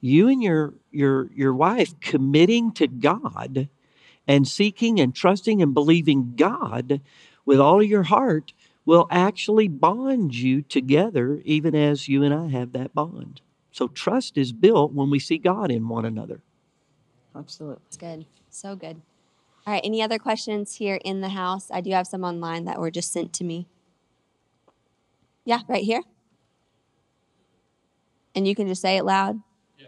You and your your your wife committing to God and seeking and trusting and believing God with all of your heart will actually bond you together, even as you and I have that bond. So trust is built when we see God in one another. Absolutely. It's good. So good. All right, any other questions here in the house? I do have some online that were just sent to me. Yeah, right here. And you can just say it loud. Yeah.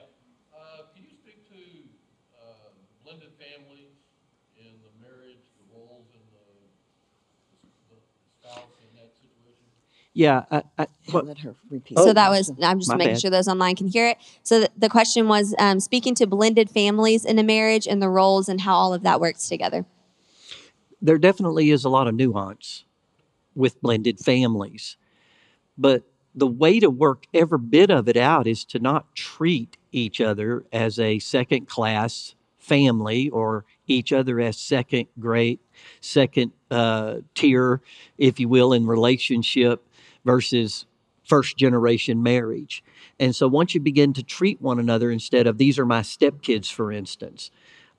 Uh, can you speak to uh, blended families in the marriage, the roles, and the, the spouse in that situation? Yeah, I, I, what, Let her repeat. so Oh, that was, I'm just making bad. sure those online can hear it. So th- the question was um, speaking to blended families in a marriage and the roles and how all of that works together. there definitely is a lot of nuance with blended families. But the way to work every bit of it out is to not treat each other as a second class family or each other as second grade, second uh, tier, if you will, in relationship versus first generation marriage. And so once you begin to treat one another instead of these are my stepkids, for instance,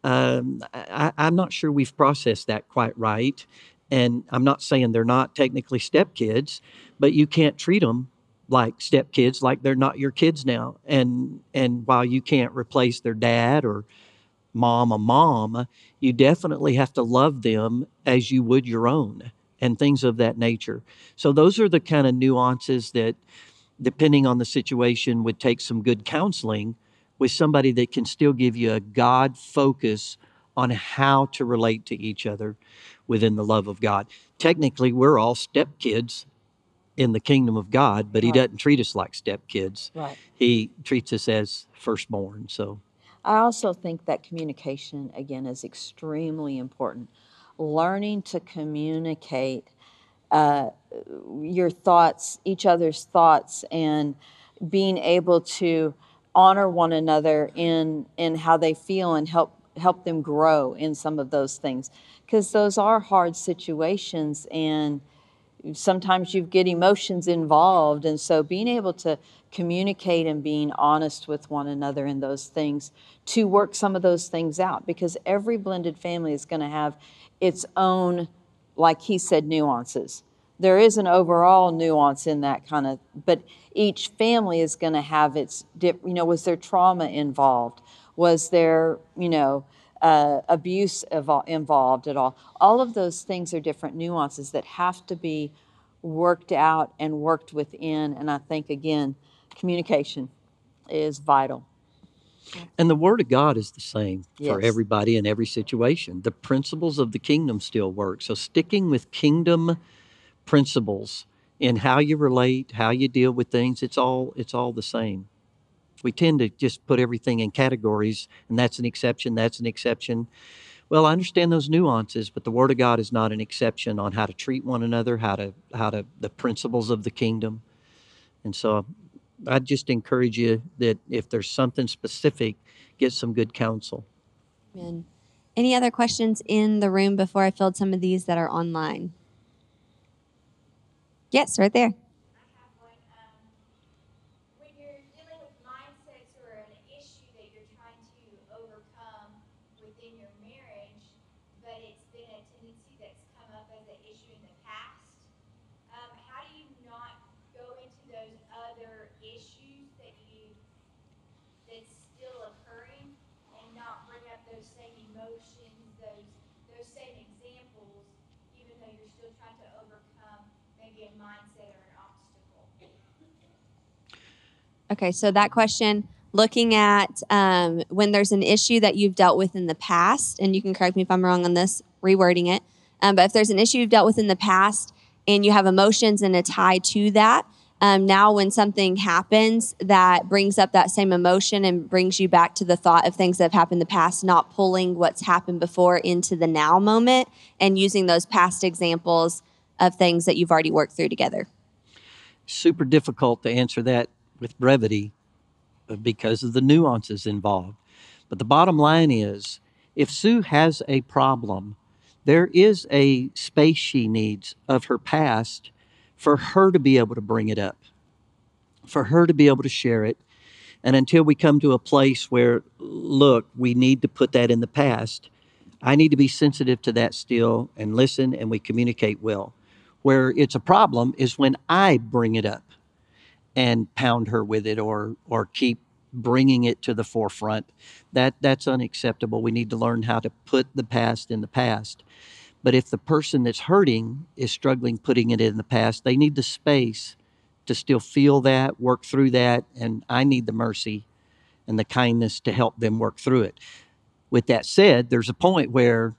um, I, I'm not sure we've processed that quite right. And I'm not saying they're not technically stepkids, but you can't treat them like stepkids, like they're not your kids now. And and while you can't replace their dad or mom a mom, you definitely have to love them as you would your own and things of that nature. So those are the kind of nuances that depending on the situation would take some good counseling with somebody that can still give you a God focus on how to relate to each other within the love of God. Technically, we're all stepkids in the kingdom of God, but he Right. doesn't treat us like stepkids. Right. He treats us as firstborn. So I also think that communication, again, is extremely important. Learning to communicate uh, your thoughts, each other's thoughts, and being able to honor one another in in how they feel and help help them grow in some of those things. Because those are hard situations and sometimes you get emotions involved and so being able to communicate and being honest with one another in those things to work some of those things out because every blended family is going to have its own like he said nuances. There is an overall nuance in that kind of but each family is going to have its dip you know was there trauma involved? Was there you know uh, abuse involved at all? All of those things are different nuances that have to be worked out and worked within and i think again communication is vital And the word of God is the same for everybody in every situation. The principles of the kingdom still work. So sticking with kingdom principles in how you relate, how you deal with things, it's all it's all the same. We tend to just put everything in categories and that's an exception, that's an exception. Well, I understand those nuances, but the word of God is not an exception on how to treat one another, how to how to the principles of the kingdom. And so I'd just encourage you that if there's something specific, get some good counsel. Amen. Any other questions in the room before I filled some of these that are online? Yes, right there. I have one. Um, when you're dealing with mindsets or an issue that you're trying to overcome within your marriage, but it's been a tendency that's come up as an issue in the past, um, how do you not go into those other issues that you that's still occurring and not bring up those same emotions, those those same examples, even though you're still trying to overcome maybe a mindset or an obstacle? Okay, so that question, looking at um, when there's an issue that you've dealt with in the past, and you can correct me if I'm wrong on this, rewording it. Um, but if there's an issue you've dealt with in the past and you have emotions and a tie to that, um, now when something happens that brings up that same emotion and brings you back to the thought of things that have happened in the past, not pulling what's happened before into the now moment and using those past examples of things that you've already worked through together. Super difficult to answer that with brevity uh, because of the nuances involved. But the bottom line is if Sue has a problem, there is a space she needs of her past for her to be able to bring it up, for her to be able to share it. And until we come to a place where, look, we need to put that in the past, I need to be sensitive to that still and listen and we communicate well. Where it's a problem is when I bring it up and pound her with it or or keep bringing it to the forefront. That that's unacceptable. We need to learn how to put the past in the past. But if the person that's hurting is struggling putting it in the past, they need the space to still feel that, work through that, and I need the mercy and the kindness to help them work through it. With that said, there's a point where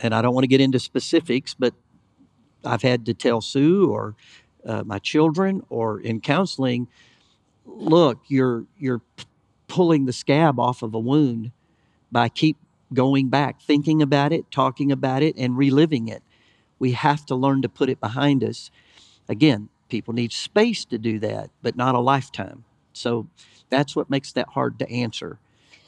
and I don't want to get into specifics, but I've had to tell Sue or uh, my children or in counseling, look, you're you're pulling the scab off of a wound by keep going back, thinking about it, talking about it, and reliving it. We have to learn to put it behind us. Again, people need space to do that, but not a lifetime. So that's what makes that hard to answer.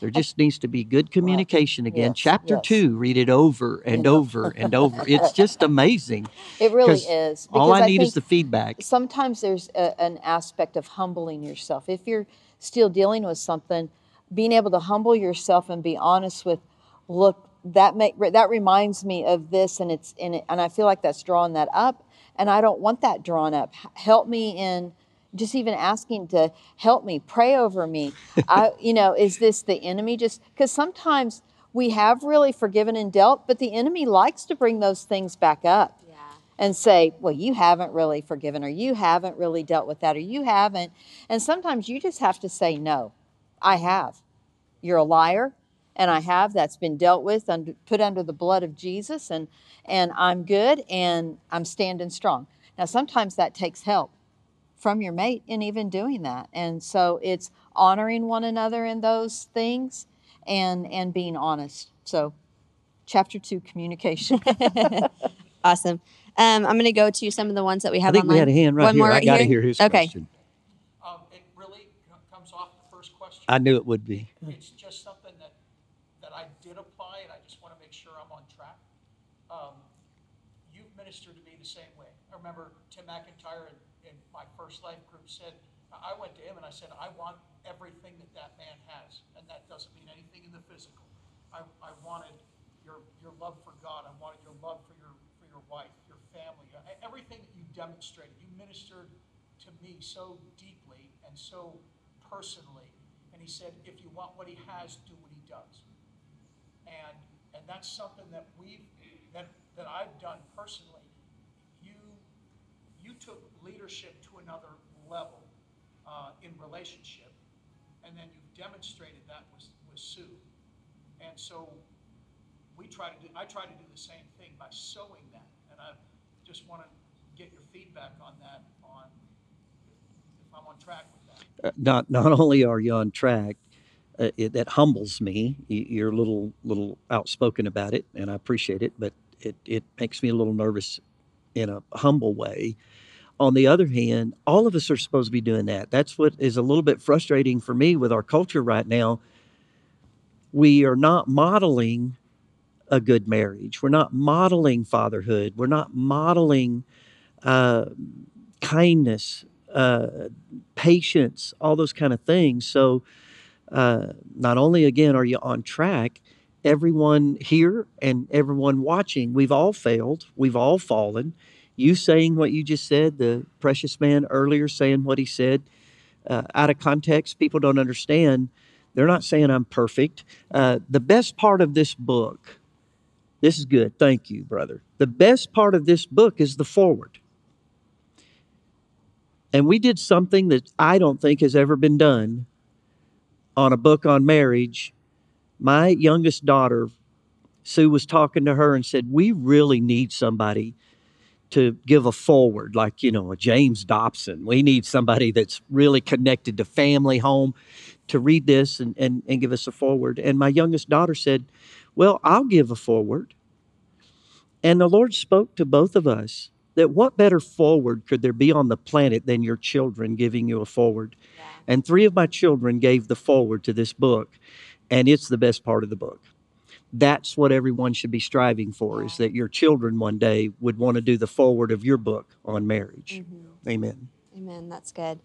There oh. just needs to be good communication again. Yes, Chapter yes. two, read it over and over and over. It's just amazing. it really is All because I need is the feedback. sometimes there's a, an aspect of humbling yourself. If you're still dealing with something, being able to humble yourself and be honest with, look, that make that reminds me of this, and it's in it, and I feel like that's drawing that up, and I don't want that drawn up. Help me in. Just even asking to help me, pray over me. I, you know, is this the enemy? Just because sometimes we have really forgiven and dealt, but the enemy likes to bring those things back up and say, well, you haven't really forgiven, or you haven't really dealt with that, or you haven't. And sometimes you just have to say, no, I have. You're a liar, and I have. That's been dealt with, and put under the blood of Jesus, and and I'm good, and I'm standing strong. Now, sometimes that takes help from your mate in even doing that. And so it's honoring one another in those things and and being honest. So chapter 2 communication. Awesome. Um, I'm going to go to some of the ones that we have I have think online. we had a hand right One here. more I right got to here? hear his Okay. question. Um, it really comes off the first question. I knew it would be. It's just something that, that I did apply, and I just want to make sure I'm on track. Um, You've ministered to me the same way. I remember Tim McIntyre in, in my first life group said, I I went to him and I said, I want everything that that man has, and that doesn't mean anything in the physical. I, I wanted your, your love for God, I wanted your love for your, for your wife, your family, everything that you demonstrated. You ministered to me so deeply and so personally. And he said, if you want what he has, do what he does. And, and that's something that we've, that, that I've done personally. You, you took leadership to another level uh, in relationship, and then you've demonstrated that with, with Sue. And so we try to do, I try to do the same thing by sowing that. And I just want to get your feedback on that, on if I'm on track with that. Uh, not not only are you on track, uh, it, that humbles me. You're a little little outspoken about it, and I appreciate it. But it it makes me a little nervous in a humble way. On the other hand, all of us are supposed to be doing that. That's what is a little bit frustrating for me with our culture right now. We are not modeling a good marriage. We're not modeling fatherhood. We're not modeling uh, kindness, uh, patience, all those kind of things. So, uh, not only again are you on track, everyone here and everyone watching, we've all failed, we've all fallen. You saying what you just said, the precious man earlier saying what he said, uh, out of context, people don't understand. They're not saying I'm perfect. Uh, the best part of this book, this is good. Thank you, brother. The best part of this book is the foreword. And we did something that I don't think has ever been done on a book on marriage. My youngest daughter, Sue, was talking to her and said, We really need somebody to give a foreword, like, you know, a James Dobson. We need somebody that's really connected to family, home, to read this and, and, and give us a foreword. And my youngest daughter said, Well, I'll give a foreword. And the Lord spoke to both of us that what better foreword could there be on the planet than your children giving you a foreword? And three of my children gave the foreword to this book, and it's the best part of the book. That's what everyone should be striving for is that your children one day would want to do the foreword of your book on marriage. Amen. Amen. That's good.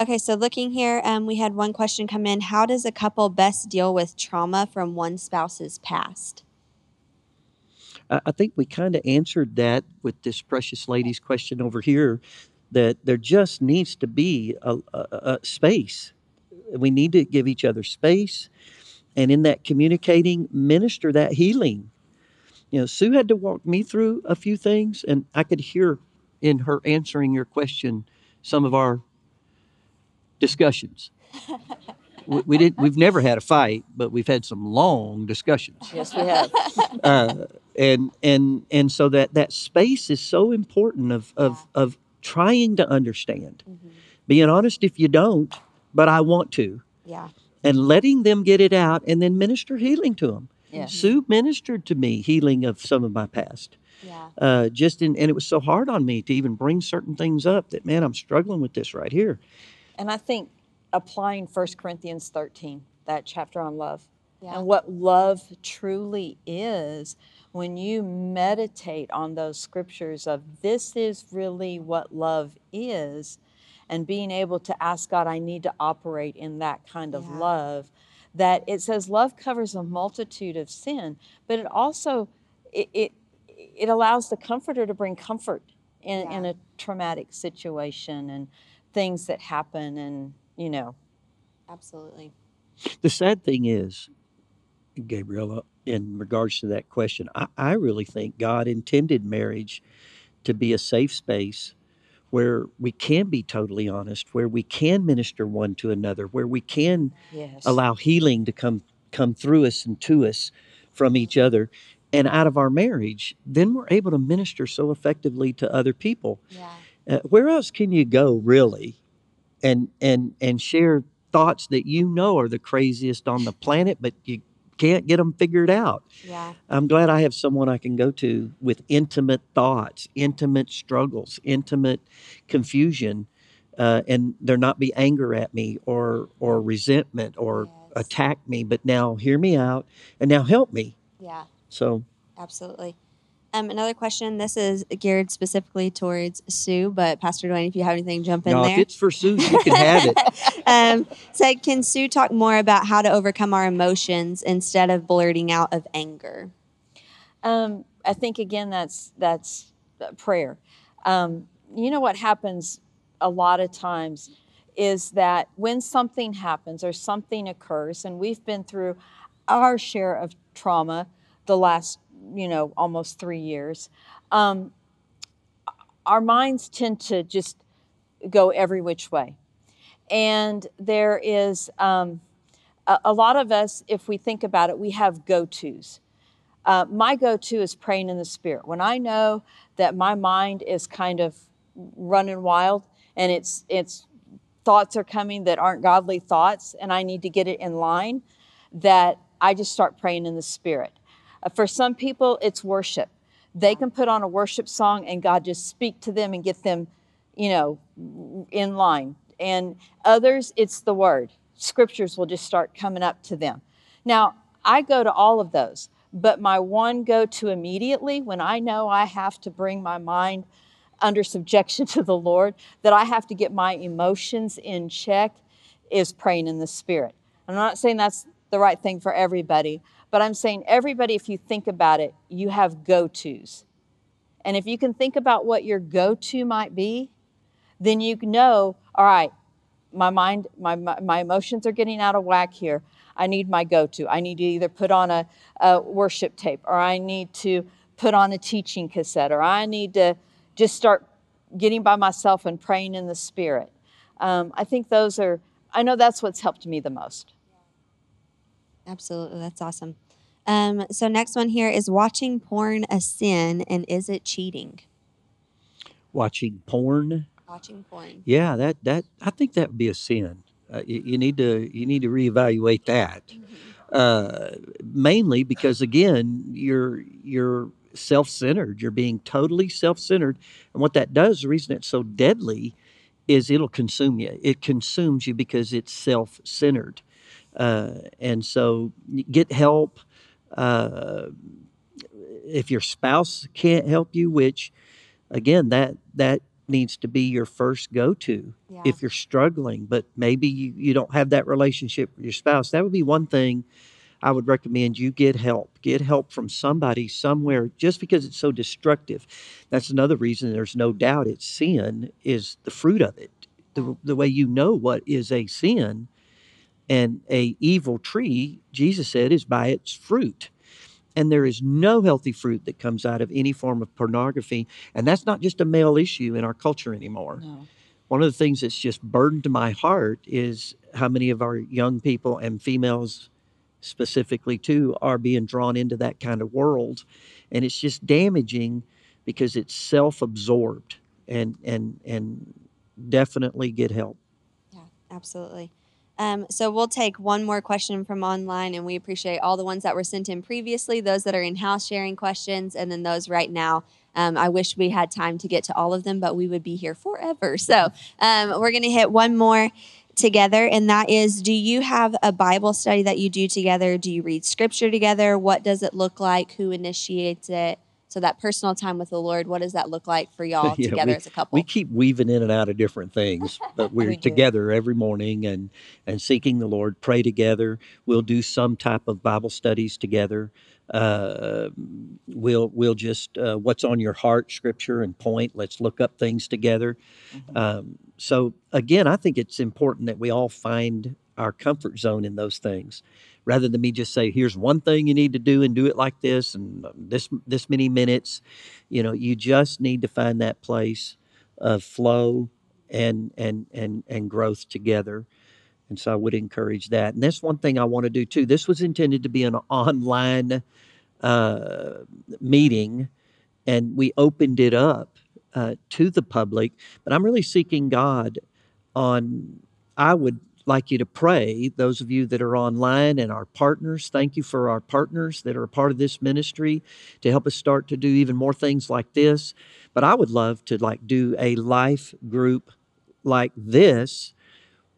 Okay, so looking here, um, we had one question come in. How does a couple best deal with trauma from one spouse's past? I I think we kind of answered that with this precious lady's question over here that there just needs to be a, a, a space. We need to give each other space and in that communicating, minister that healing. You know, Sue had to walk me through a few things, and I could hear in her answering your question some of our discussions. we, we didn't. We've never had a fight, but we've had some long discussions yes, we have. uh, and and and so that that space is so important of of of trying to understand being honest if you don't but i want to Yeah. And letting them get it out and then minister healing to them Yes. sue ministered to me healing of some of my past Yeah. uh, just in and it was so hard on me to even bring certain things up that man i'm struggling with this right here And I think applying 1 Corinthians 13, that chapter on love, Yeah. and what love truly is, when you meditate on those scriptures of this is really what love is, and being able to ask God, I need to operate in that kind of Yeah. love, that it says love covers a multitude of sin, but it also it it, it allows the comforter to bring comfort in, in a traumatic situation and things that happen and you know Absolutely. The sad thing is, Gabriella, in regards to that question, I, I really think God intended marriage to be a safe space where we can be totally honest, where we can minister one to another, where we can yes allow healing to come come through us and to us from each other and out of our marriage, then we're able to minister so effectively to other people. Yeah. uh, where else can you go really and and and share thoughts that you know are the craziest on the planet but you can't get them figured out Yeah. i'm glad i have someone i can go to with intimate thoughts intimate struggles intimate confusion uh, and there not be anger at me or or resentment or Yes. attack me but now hear me out and now help me Yeah. so Absolutely. Um, another question. This is geared specifically towards Sue, but Pastor Duane, if you have anything, jump in now if it's for sue you can have it um, said, can Sue talk more about how to overcome our emotions instead of blurting out of anger? Um, I think again that's that's uh, prayer. Um, you know what happens a lot of times is that when something happens or something occurs, and we've been through our share of trauma the last you know almost three years, um, our minds tend to just go every which way, and there is um, a, a lot of us, if we think about it, we have go tos. Uh, my go-to is praying in the spirit. When I know that my mind is kind of running wild and it's it's thoughts are coming that aren't godly thoughts, and I need to get it in line, that I just start praying in the spirit. Uh, for some people, it's worship. They can put on a worship song and God just speak to them and get them, you know, in line. And others, it's the word. Scriptures will just start coming up to them. Now, I go to all of those, but my one go to immediately when I know I have to bring my mind under subjection to the Lord, that I have to get my emotions in check, is praying in the Spirit. I'm not saying that's the right thing for everybody, but I'm saying everybody, if you think about it, you have go tos. And if you can think about what your go to might be, then you know, all right, my mind, my, my, my emotions are getting out of whack here. I need my go to. I need to either put on a, a worship tape or I need to put on a teaching cassette or I need to just start getting by myself and praying in the spirit. Um, I think those are, I know that's what's helped me the most. Absolutely. That's awesome. Um, so, next one here is watching porn a sin and is it cheating? watching porn Watching porn. Yeah, that that I think that would be a sin. Uh, you, you need to you need to reevaluate that. Uh, mainly because again, you're you're self-centered. You're being totally self-centered, and what that does, the reason it's so deadly, is it'll consume you. It consumes you because it's self-centered, and so get help. Uh, if your spouse can't help you, which again that that needs to be your first go-to Yeah. if you're struggling but maybe you, you don't have that relationship with your spouse that would be one thing i would recommend you get help get help from somebody somewhere just because it's so destructive that's another reason there's no doubt it's sin is the fruit of it the, the way you know what is a sin and a evil tree jesus said is by its fruit. And there is no healthy fruit that comes out of any form of pornography. And that's not just a male issue in our culture anymore. No. one of the things that's just burdened my heart is how many of our young people and females specifically too are being drawn into that kind of world. And it's just damaging because it's self-absorbed and and and definitely get help. Yeah, absolutely. Um, so we'll take one more question from online, and we appreciate all the ones that were sent in previously, those that are in house sharing questions, and then those right now. Um, I wish we had time to get to all of them, but we would be here forever. So um, we're going to hit one more together, and that is Do you have a Bible study that you do together? Do you read scripture together? What does it look like? Who initiates it? So that personal time with the Lord, what does that look like for y'all Yeah, together we- as a couple? We keep weaving in and out of different things, but we're We together every morning and and seeking the Lord. Pray together. We'll do some type of Bible studies together. Uh, we'll we'll just uh, what's on your heart, Scripture and point. Let's look up things together. Um, so again, I think it's important that we all find our comfort zone in those things, rather than me just say, "Here's one thing you need to do and do it like this and this this many minutes." You know, you just need to find that place of flow and and and and growth together. And so I would encourage that. And that's one thing I want to do too. This was intended to be an online uh, meeting, and we opened it up uh, to the public, but I'm really seeking God on. I would like you to pray. Those of you that are online and our partners, thank you for our partners that are a part of this ministry to help us start to do even more things like this. But I would love to like do a life group like this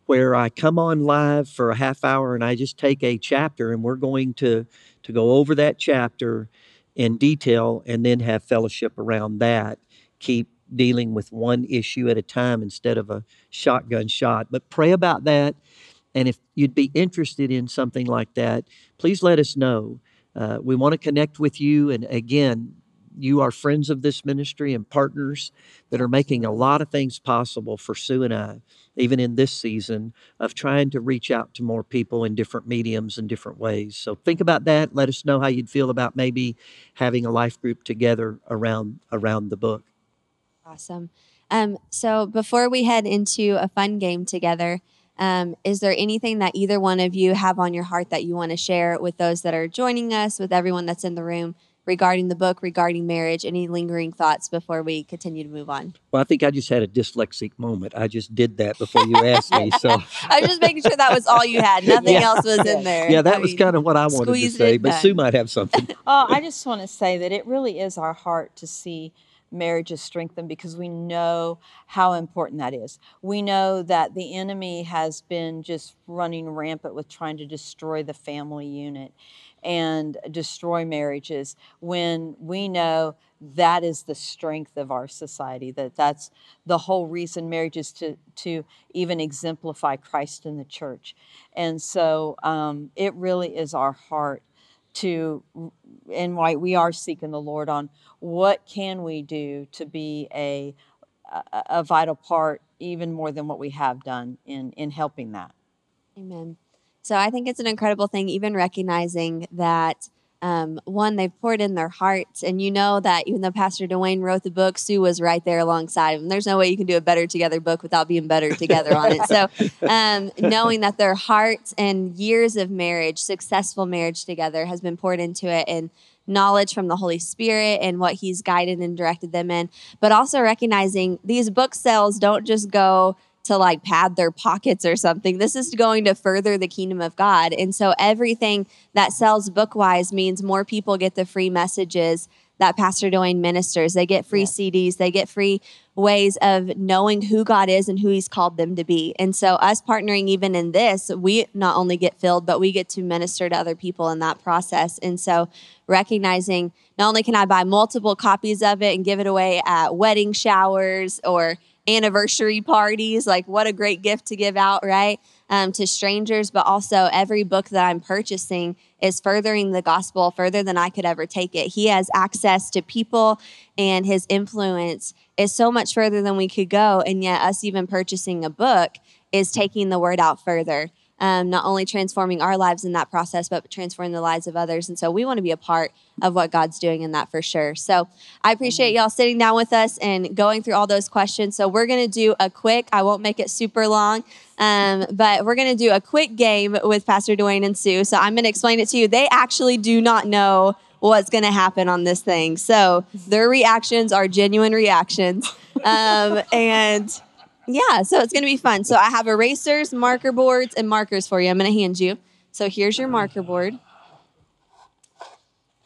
where I come on live for a half hour and I just take a chapter and we're going to to go over that chapter in detail and then have fellowship around that. Keep dealing with one issue at a time instead of a shotgun shot. But pray about that. And if you'd be interested in something like that, please let us know. Uh, we want to connect with you. And again, you are friends of this ministry and partners that are making a lot of things possible for Sue and I, even in this season of trying to reach out to more people in different mediums and different ways. So think about that. Let us know how you'd feel about maybe having a life group together around around the book. Awesome. Um, so before we head into a fun game together, um, is there anything that either one of you have on your heart that you want to share with those that are joining us, with everyone that's in the room regarding the book, regarding marriage? Any lingering thoughts before we continue to move on? Well, I think I just had a dyslexic moment. I just did that before you asked me. So I was just making sure that was all you had. Nothing Yeah. else was in there. yeah, that I was mean, kind of what I wanted to say. But done. Sue might have something. Oh, I just want to say that it really is our heart to see marriages strengthen because we know how important that is. We know that the enemy has been just running rampant with trying to destroy the family unit and destroy marriages when we know that is the strength of our society that that's the whole reason marriage is to to even exemplify Christ in the church and so um, it really is our heart to and why we are seeking the Lord on what can we do to be a a, a vital part even more than what we have done in in helping that. Amen. So I think it's an incredible thing, even recognizing that um, one, they've poured in their hearts, and you know that even though Pastor Duane wrote the book, Sue was right there alongside him. There's no way you can do a better together book without being better together on it. So um, knowing that their hearts and years of marriage, successful marriage together, has been poured into it, and knowledge from the Holy Spirit and what He's guided and directed them in, but also recognizing these book sales don't just go to like pad their pockets or something. This is going to further the kingdom of God. And so everything that sells bookwise means more people get the free messages that Pastor Duane ministers. They get free CDs, they get free ways of knowing who God is and who He's called them to be. And so, us partnering even in this, we not only get filled, but we get to minister to other people in that process. And so, recognizing not only can I buy multiple copies of it and give it away at wedding showers or anniversary parties, like what a great gift to give out, right? Um, to strangers, but also every book that I'm purchasing is furthering the gospel further than I could ever take it. He has access to people, and his influence is so much further than we could go. And yet, us even purchasing a book is taking the word out further. Um, not only transforming our lives in that process, but transforming the lives of others. And so we want to be a part of what God's doing in that for sure. So I appreciate y'all sitting down with us and going through all those questions. So we're going to do a quick, I won't make it super long, um, but we're going to do a quick game with Pastor Duane and Sue. So I'm going to explain it to you. They actually do not know what's going to happen on this thing. So their reactions are genuine reactions. Um, and yeah, so it's going to be fun. So I have erasers, marker boards, and markers for you. I'm going to hand you. So here's your marker board.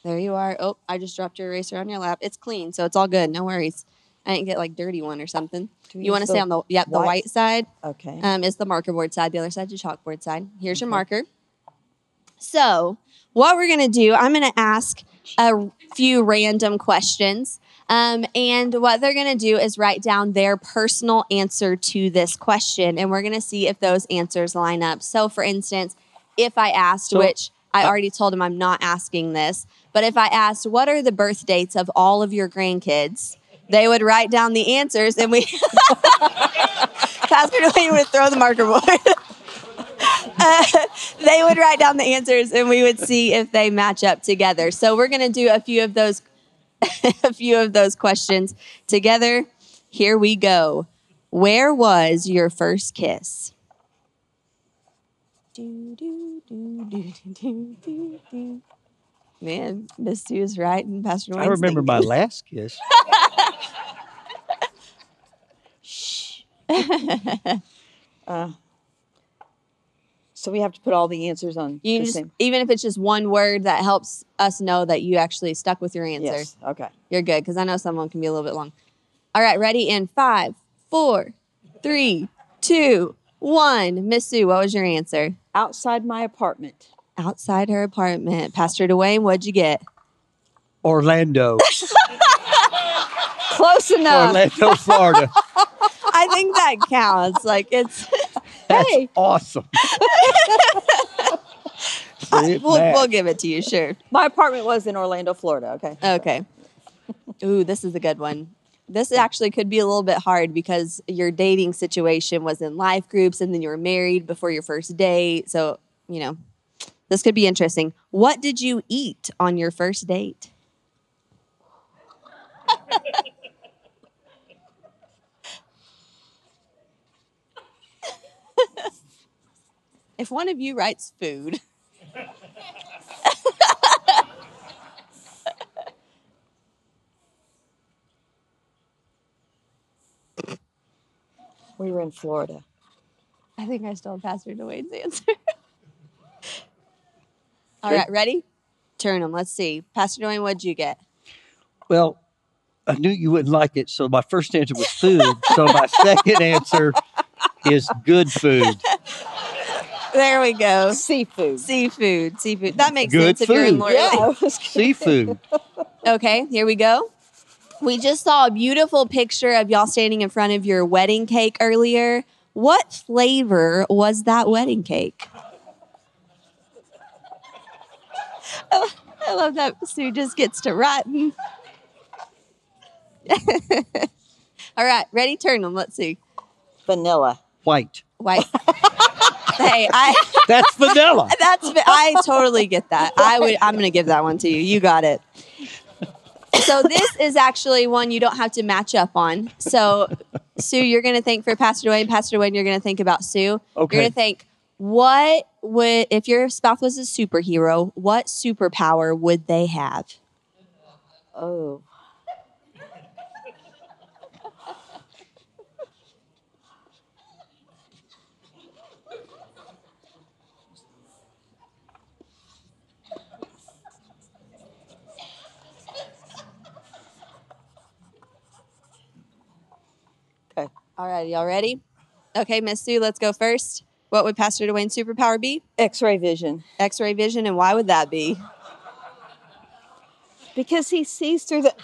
There you are. Oh, I just dropped your eraser on your lap. It's clean, so it's all good. No worries. I didn't get like dirty one or something. You want to stay on the yep the white- white side. Okay. Um, is the marker board side. The other side's your chalkboard side. Here's your marker. So what we're gonna do, I'm gonna ask a few random questions. Um, and what they're going to do is write down their personal answer to this question, and we're going to see if those answers line up. So, for instance, if I asked, So- which I already told them I'm not asking this, but if I asked, what are the birth dates of all of your grandkids? They would write down the answers, and we. Pastor would throw the marker board. Uh, they would write down the answers, and we would see if they match up together. So we're going to do a few of those, a few of those questions together. Here we go. Where was your first kiss? Do, do, do, do, do, do, do. Man, Miss Sue is right, and Pastor Duane's I remember my last kiss. Uh, So we have to put all the answers on You the just, same. even if it's just one word that helps us know that you actually stuck with your answer. Yes. Okay. You're good because I know someone can be a little bit long. All right, ready in five, four, three, two, one. Miss Sue, what was your answer? Outside my apartment. Outside her apartment. Pastor Duane, what'd you get? Orlando, Close enough. Orlando, Florida. I think that counts. Like it's That's Hey. awesome. See, we'll, we'll give it to you, sure. My apartment was in Orlando, Florida. Okay. Okay. Ooh, this is a good one. This actually could be a little bit hard because your dating situation was in life groups and then you were married before your first date. So, you know, this could be interesting. What did you eat on your first date? if one of you writes food, We were in Florida. I think I stole Pastor Duane's answer. All right, ready? Turn them. Let's see. Pastor Duane, what'd you get? Well, I knew you wouldn't like it, so my first answer was food. so my second answer is good food. There we go. Seafood. Seafood. Seafood. That makes Good sense if you're in food. Yeah. Seafood. Okay, here we go. We just saw a beautiful picture of y'all standing in front of your wedding cake earlier. What flavor was that wedding cake? Oh, I love that Sue just gets to writing. All right, ready? Turn them. Let's see. vanilla. White. White. hey, I That's vanilla. that's I totally get that. I would I'm gonna give that one to you. You got it. So this is actually one you don't have to match up on. So Sue, you're gonna think for Pastor Duane, Pastor Duane, you're gonna think about Sue. Okay. You're gonna think, what would if your spouse was a superhero, what superpower would they have? Oh. All right, y'all ready? Okay, Miss Sue, let's go first. What would Pastor Duane's superpower be? X-ray vision. X-ray vision, and why would that be? Because he sees through the.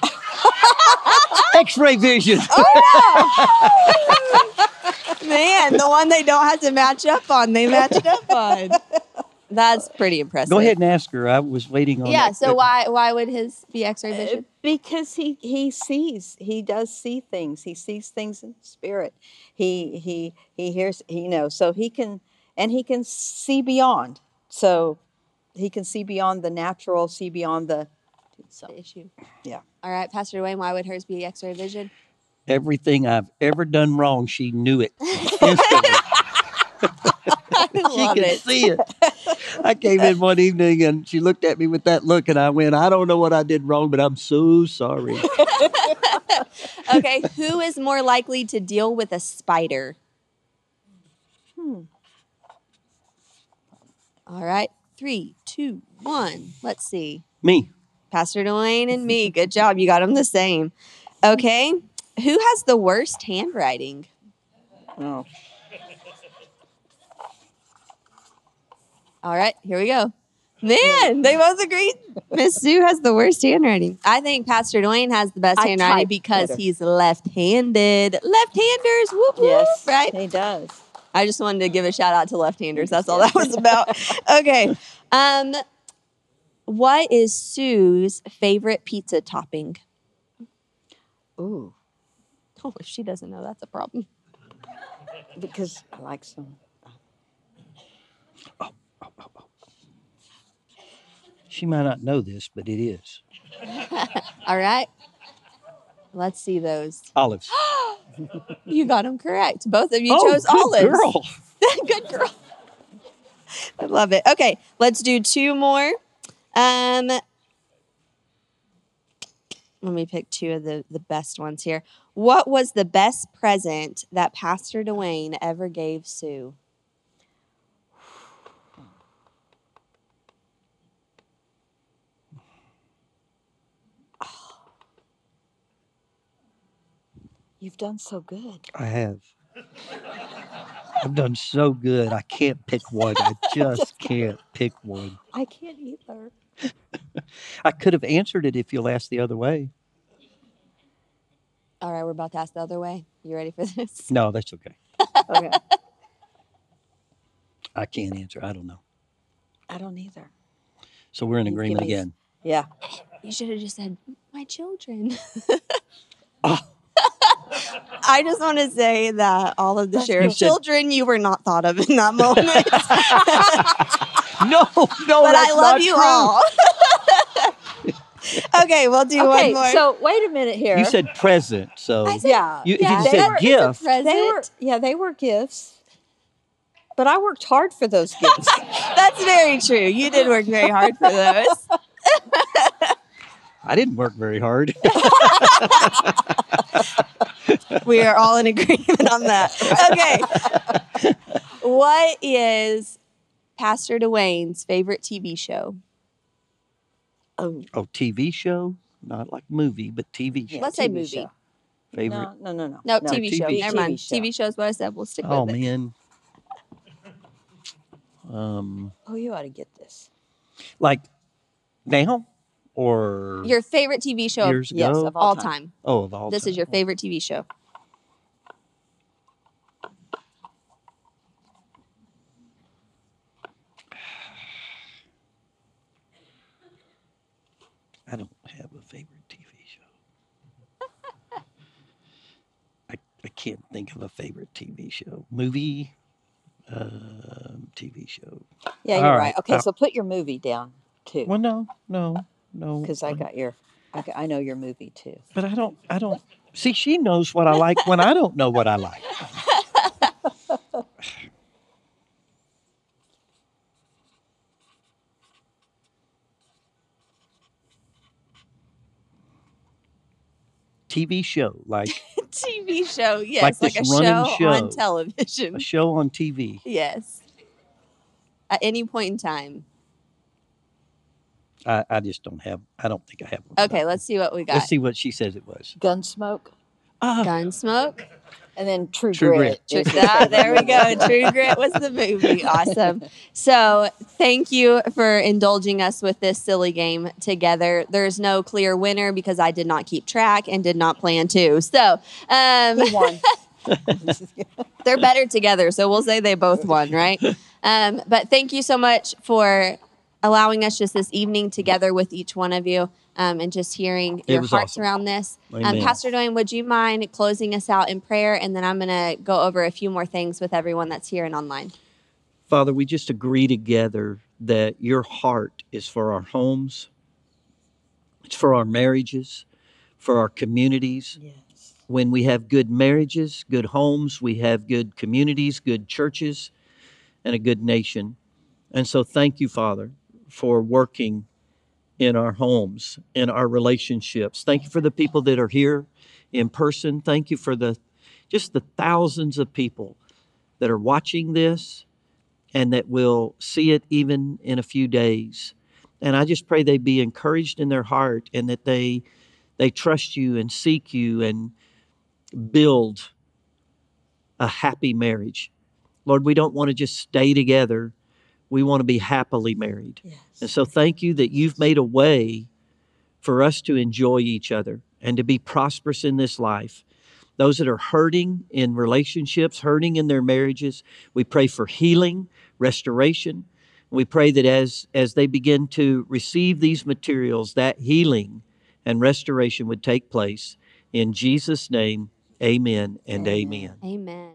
X-ray vision. Oh, no. Man, the one they don't have to match up on, they matched up on. That's pretty impressive. Go ahead and ask her. I was waiting on Yeah. that. So why why would his be X-ray vision? Because he he sees he does see things he sees things in spirit he he he hears he knows so he can and he can see beyond so he can see beyond the natural see beyond the so issue. yeah All right, Pastor Duane, why would hers be X-ray vision? Everything I've ever done wrong, she knew it instantly. I she love could it. see it. I came in one evening and she looked at me with that look, and I went, I don't know what I did wrong, but I'm so sorry. Okay, who is more likely to deal with a spider? Hmm. All right, three, two, one. Let's see. Me. Pastor Duane and me. Good job. You got them the same. Okay. Who has the worst handwriting? oh All right, here we go. Man, they both agreed. Miss Sue has the worst handwriting. I think Pastor Duane has the best I handwriting type because better. he's left-handed. Left-handers, whoop whoop, yes right? he does I just wanted to give a shout out to left-handers. That's all that was about. Okay. Um, what is Sue's favorite pizza topping? ooh Oh, if she doesn't know, that's a problem. because i like some She might not know this, but it is. All right. Let's see those. Olives. You got them correct. Both of you oh, chose good olives. girl. good girl. I love it. Okay, let's do two more. Um, let me pick two of the, the best ones here. What was the best present that Pastor Duane ever gave Sue? You've done so good. I have. I've done so good. I can't pick one. I just can't pick one. I can't either. I could have answered it if you'll ask the other way. All right, we're about to ask the other way. You ready for this? No, that's okay. Okay. I can't answer. I don't know. I don't either. So we're in You've agreement me again. Yeah. You should have just said, my children. Oh. I just want to say that all of the sheriff's children, you were not thought of in that moment. No, no, but I love not you true. all. okay, we'll do Okay, one more. so wait a minute here. You said present, so said yeah. you, yeah, you said were, gift. They were yeah, they were gifts. But I worked hard for those gifts. That's very true. You did work very hard for those. I didn't work very hard. we are all in agreement on that. Okay. what is Pastor Duane's favorite TV show? oh, oh, TV show, not like movie, but TV show. Let's say movie. show. Favorite. No, no, no, no. No, TV, show. TV. Never mind. TV show. TV show is what I said. We'll stick Oh with it. Oh, man. Um, Oh, you ought to get this. like now or Your favorite TV show years Yes, ago? of all all time. time. oh, of all time. This time. is your favorite TV show. I don't have a favorite TV show. I, I can't think of a favorite TV show. Movie, um, TV show. Yeah, you're right, right. Okay, uh, so put your movie down too. Well, no, no, no. Because I got your I, I know your movie too. But I don't. I don't. See, she knows what I like when I don't know what I like. TV show, like TV show, yes, Like like, a show, show. on television. a show on TV. Yes. At any point in time. I, I just don't have. I don't think I have one. Okay, let's see what we got. Let's see what she says it was. Gunsmoke Ah, Gunsmoke. and then True, True Grit. True, is- ah, there we go. True Grit was the movie. Awesome. So, thank you for indulging us with this silly game together. There's no clear winner because I did not keep track and did not plan to. So, um, Who won? they're better together. So, we'll say they both won, right? Um, but thank you so much for allowing us just this evening together with each one of you um, and just hearing It your hearts awesome. around this. Um, Pastor Duane, would you mind closing us out in prayer? And then I'm going to go over a few more things with everyone that's here and online. Father, we just agree together that your heart is for our homes, it's for our marriages, for our communities. yes. When we have good marriages, good homes, we have good communities, good churches, and a good nation. And so, thank you, Father, for working in our homes, in our relationships. Thank you for the people that are here in person. Thank you for the just the thousands of people that are watching this and that will see it even in a few days. And I just pray they be encouraged in their heart and that they they trust you and seek you and build a happy marriage. Lord, we don't want to just stay together. We want to be happily married. Yes. And so thank you that you've made a way for us to enjoy each other and to be prosperous in this life. Those that are hurting in relationships, hurting in their marriages, we pray for healing, restoration. We pray that as as they begin to receive these materials, that healing and restoration would take place. In Jesus' name, amen and amen. Amen.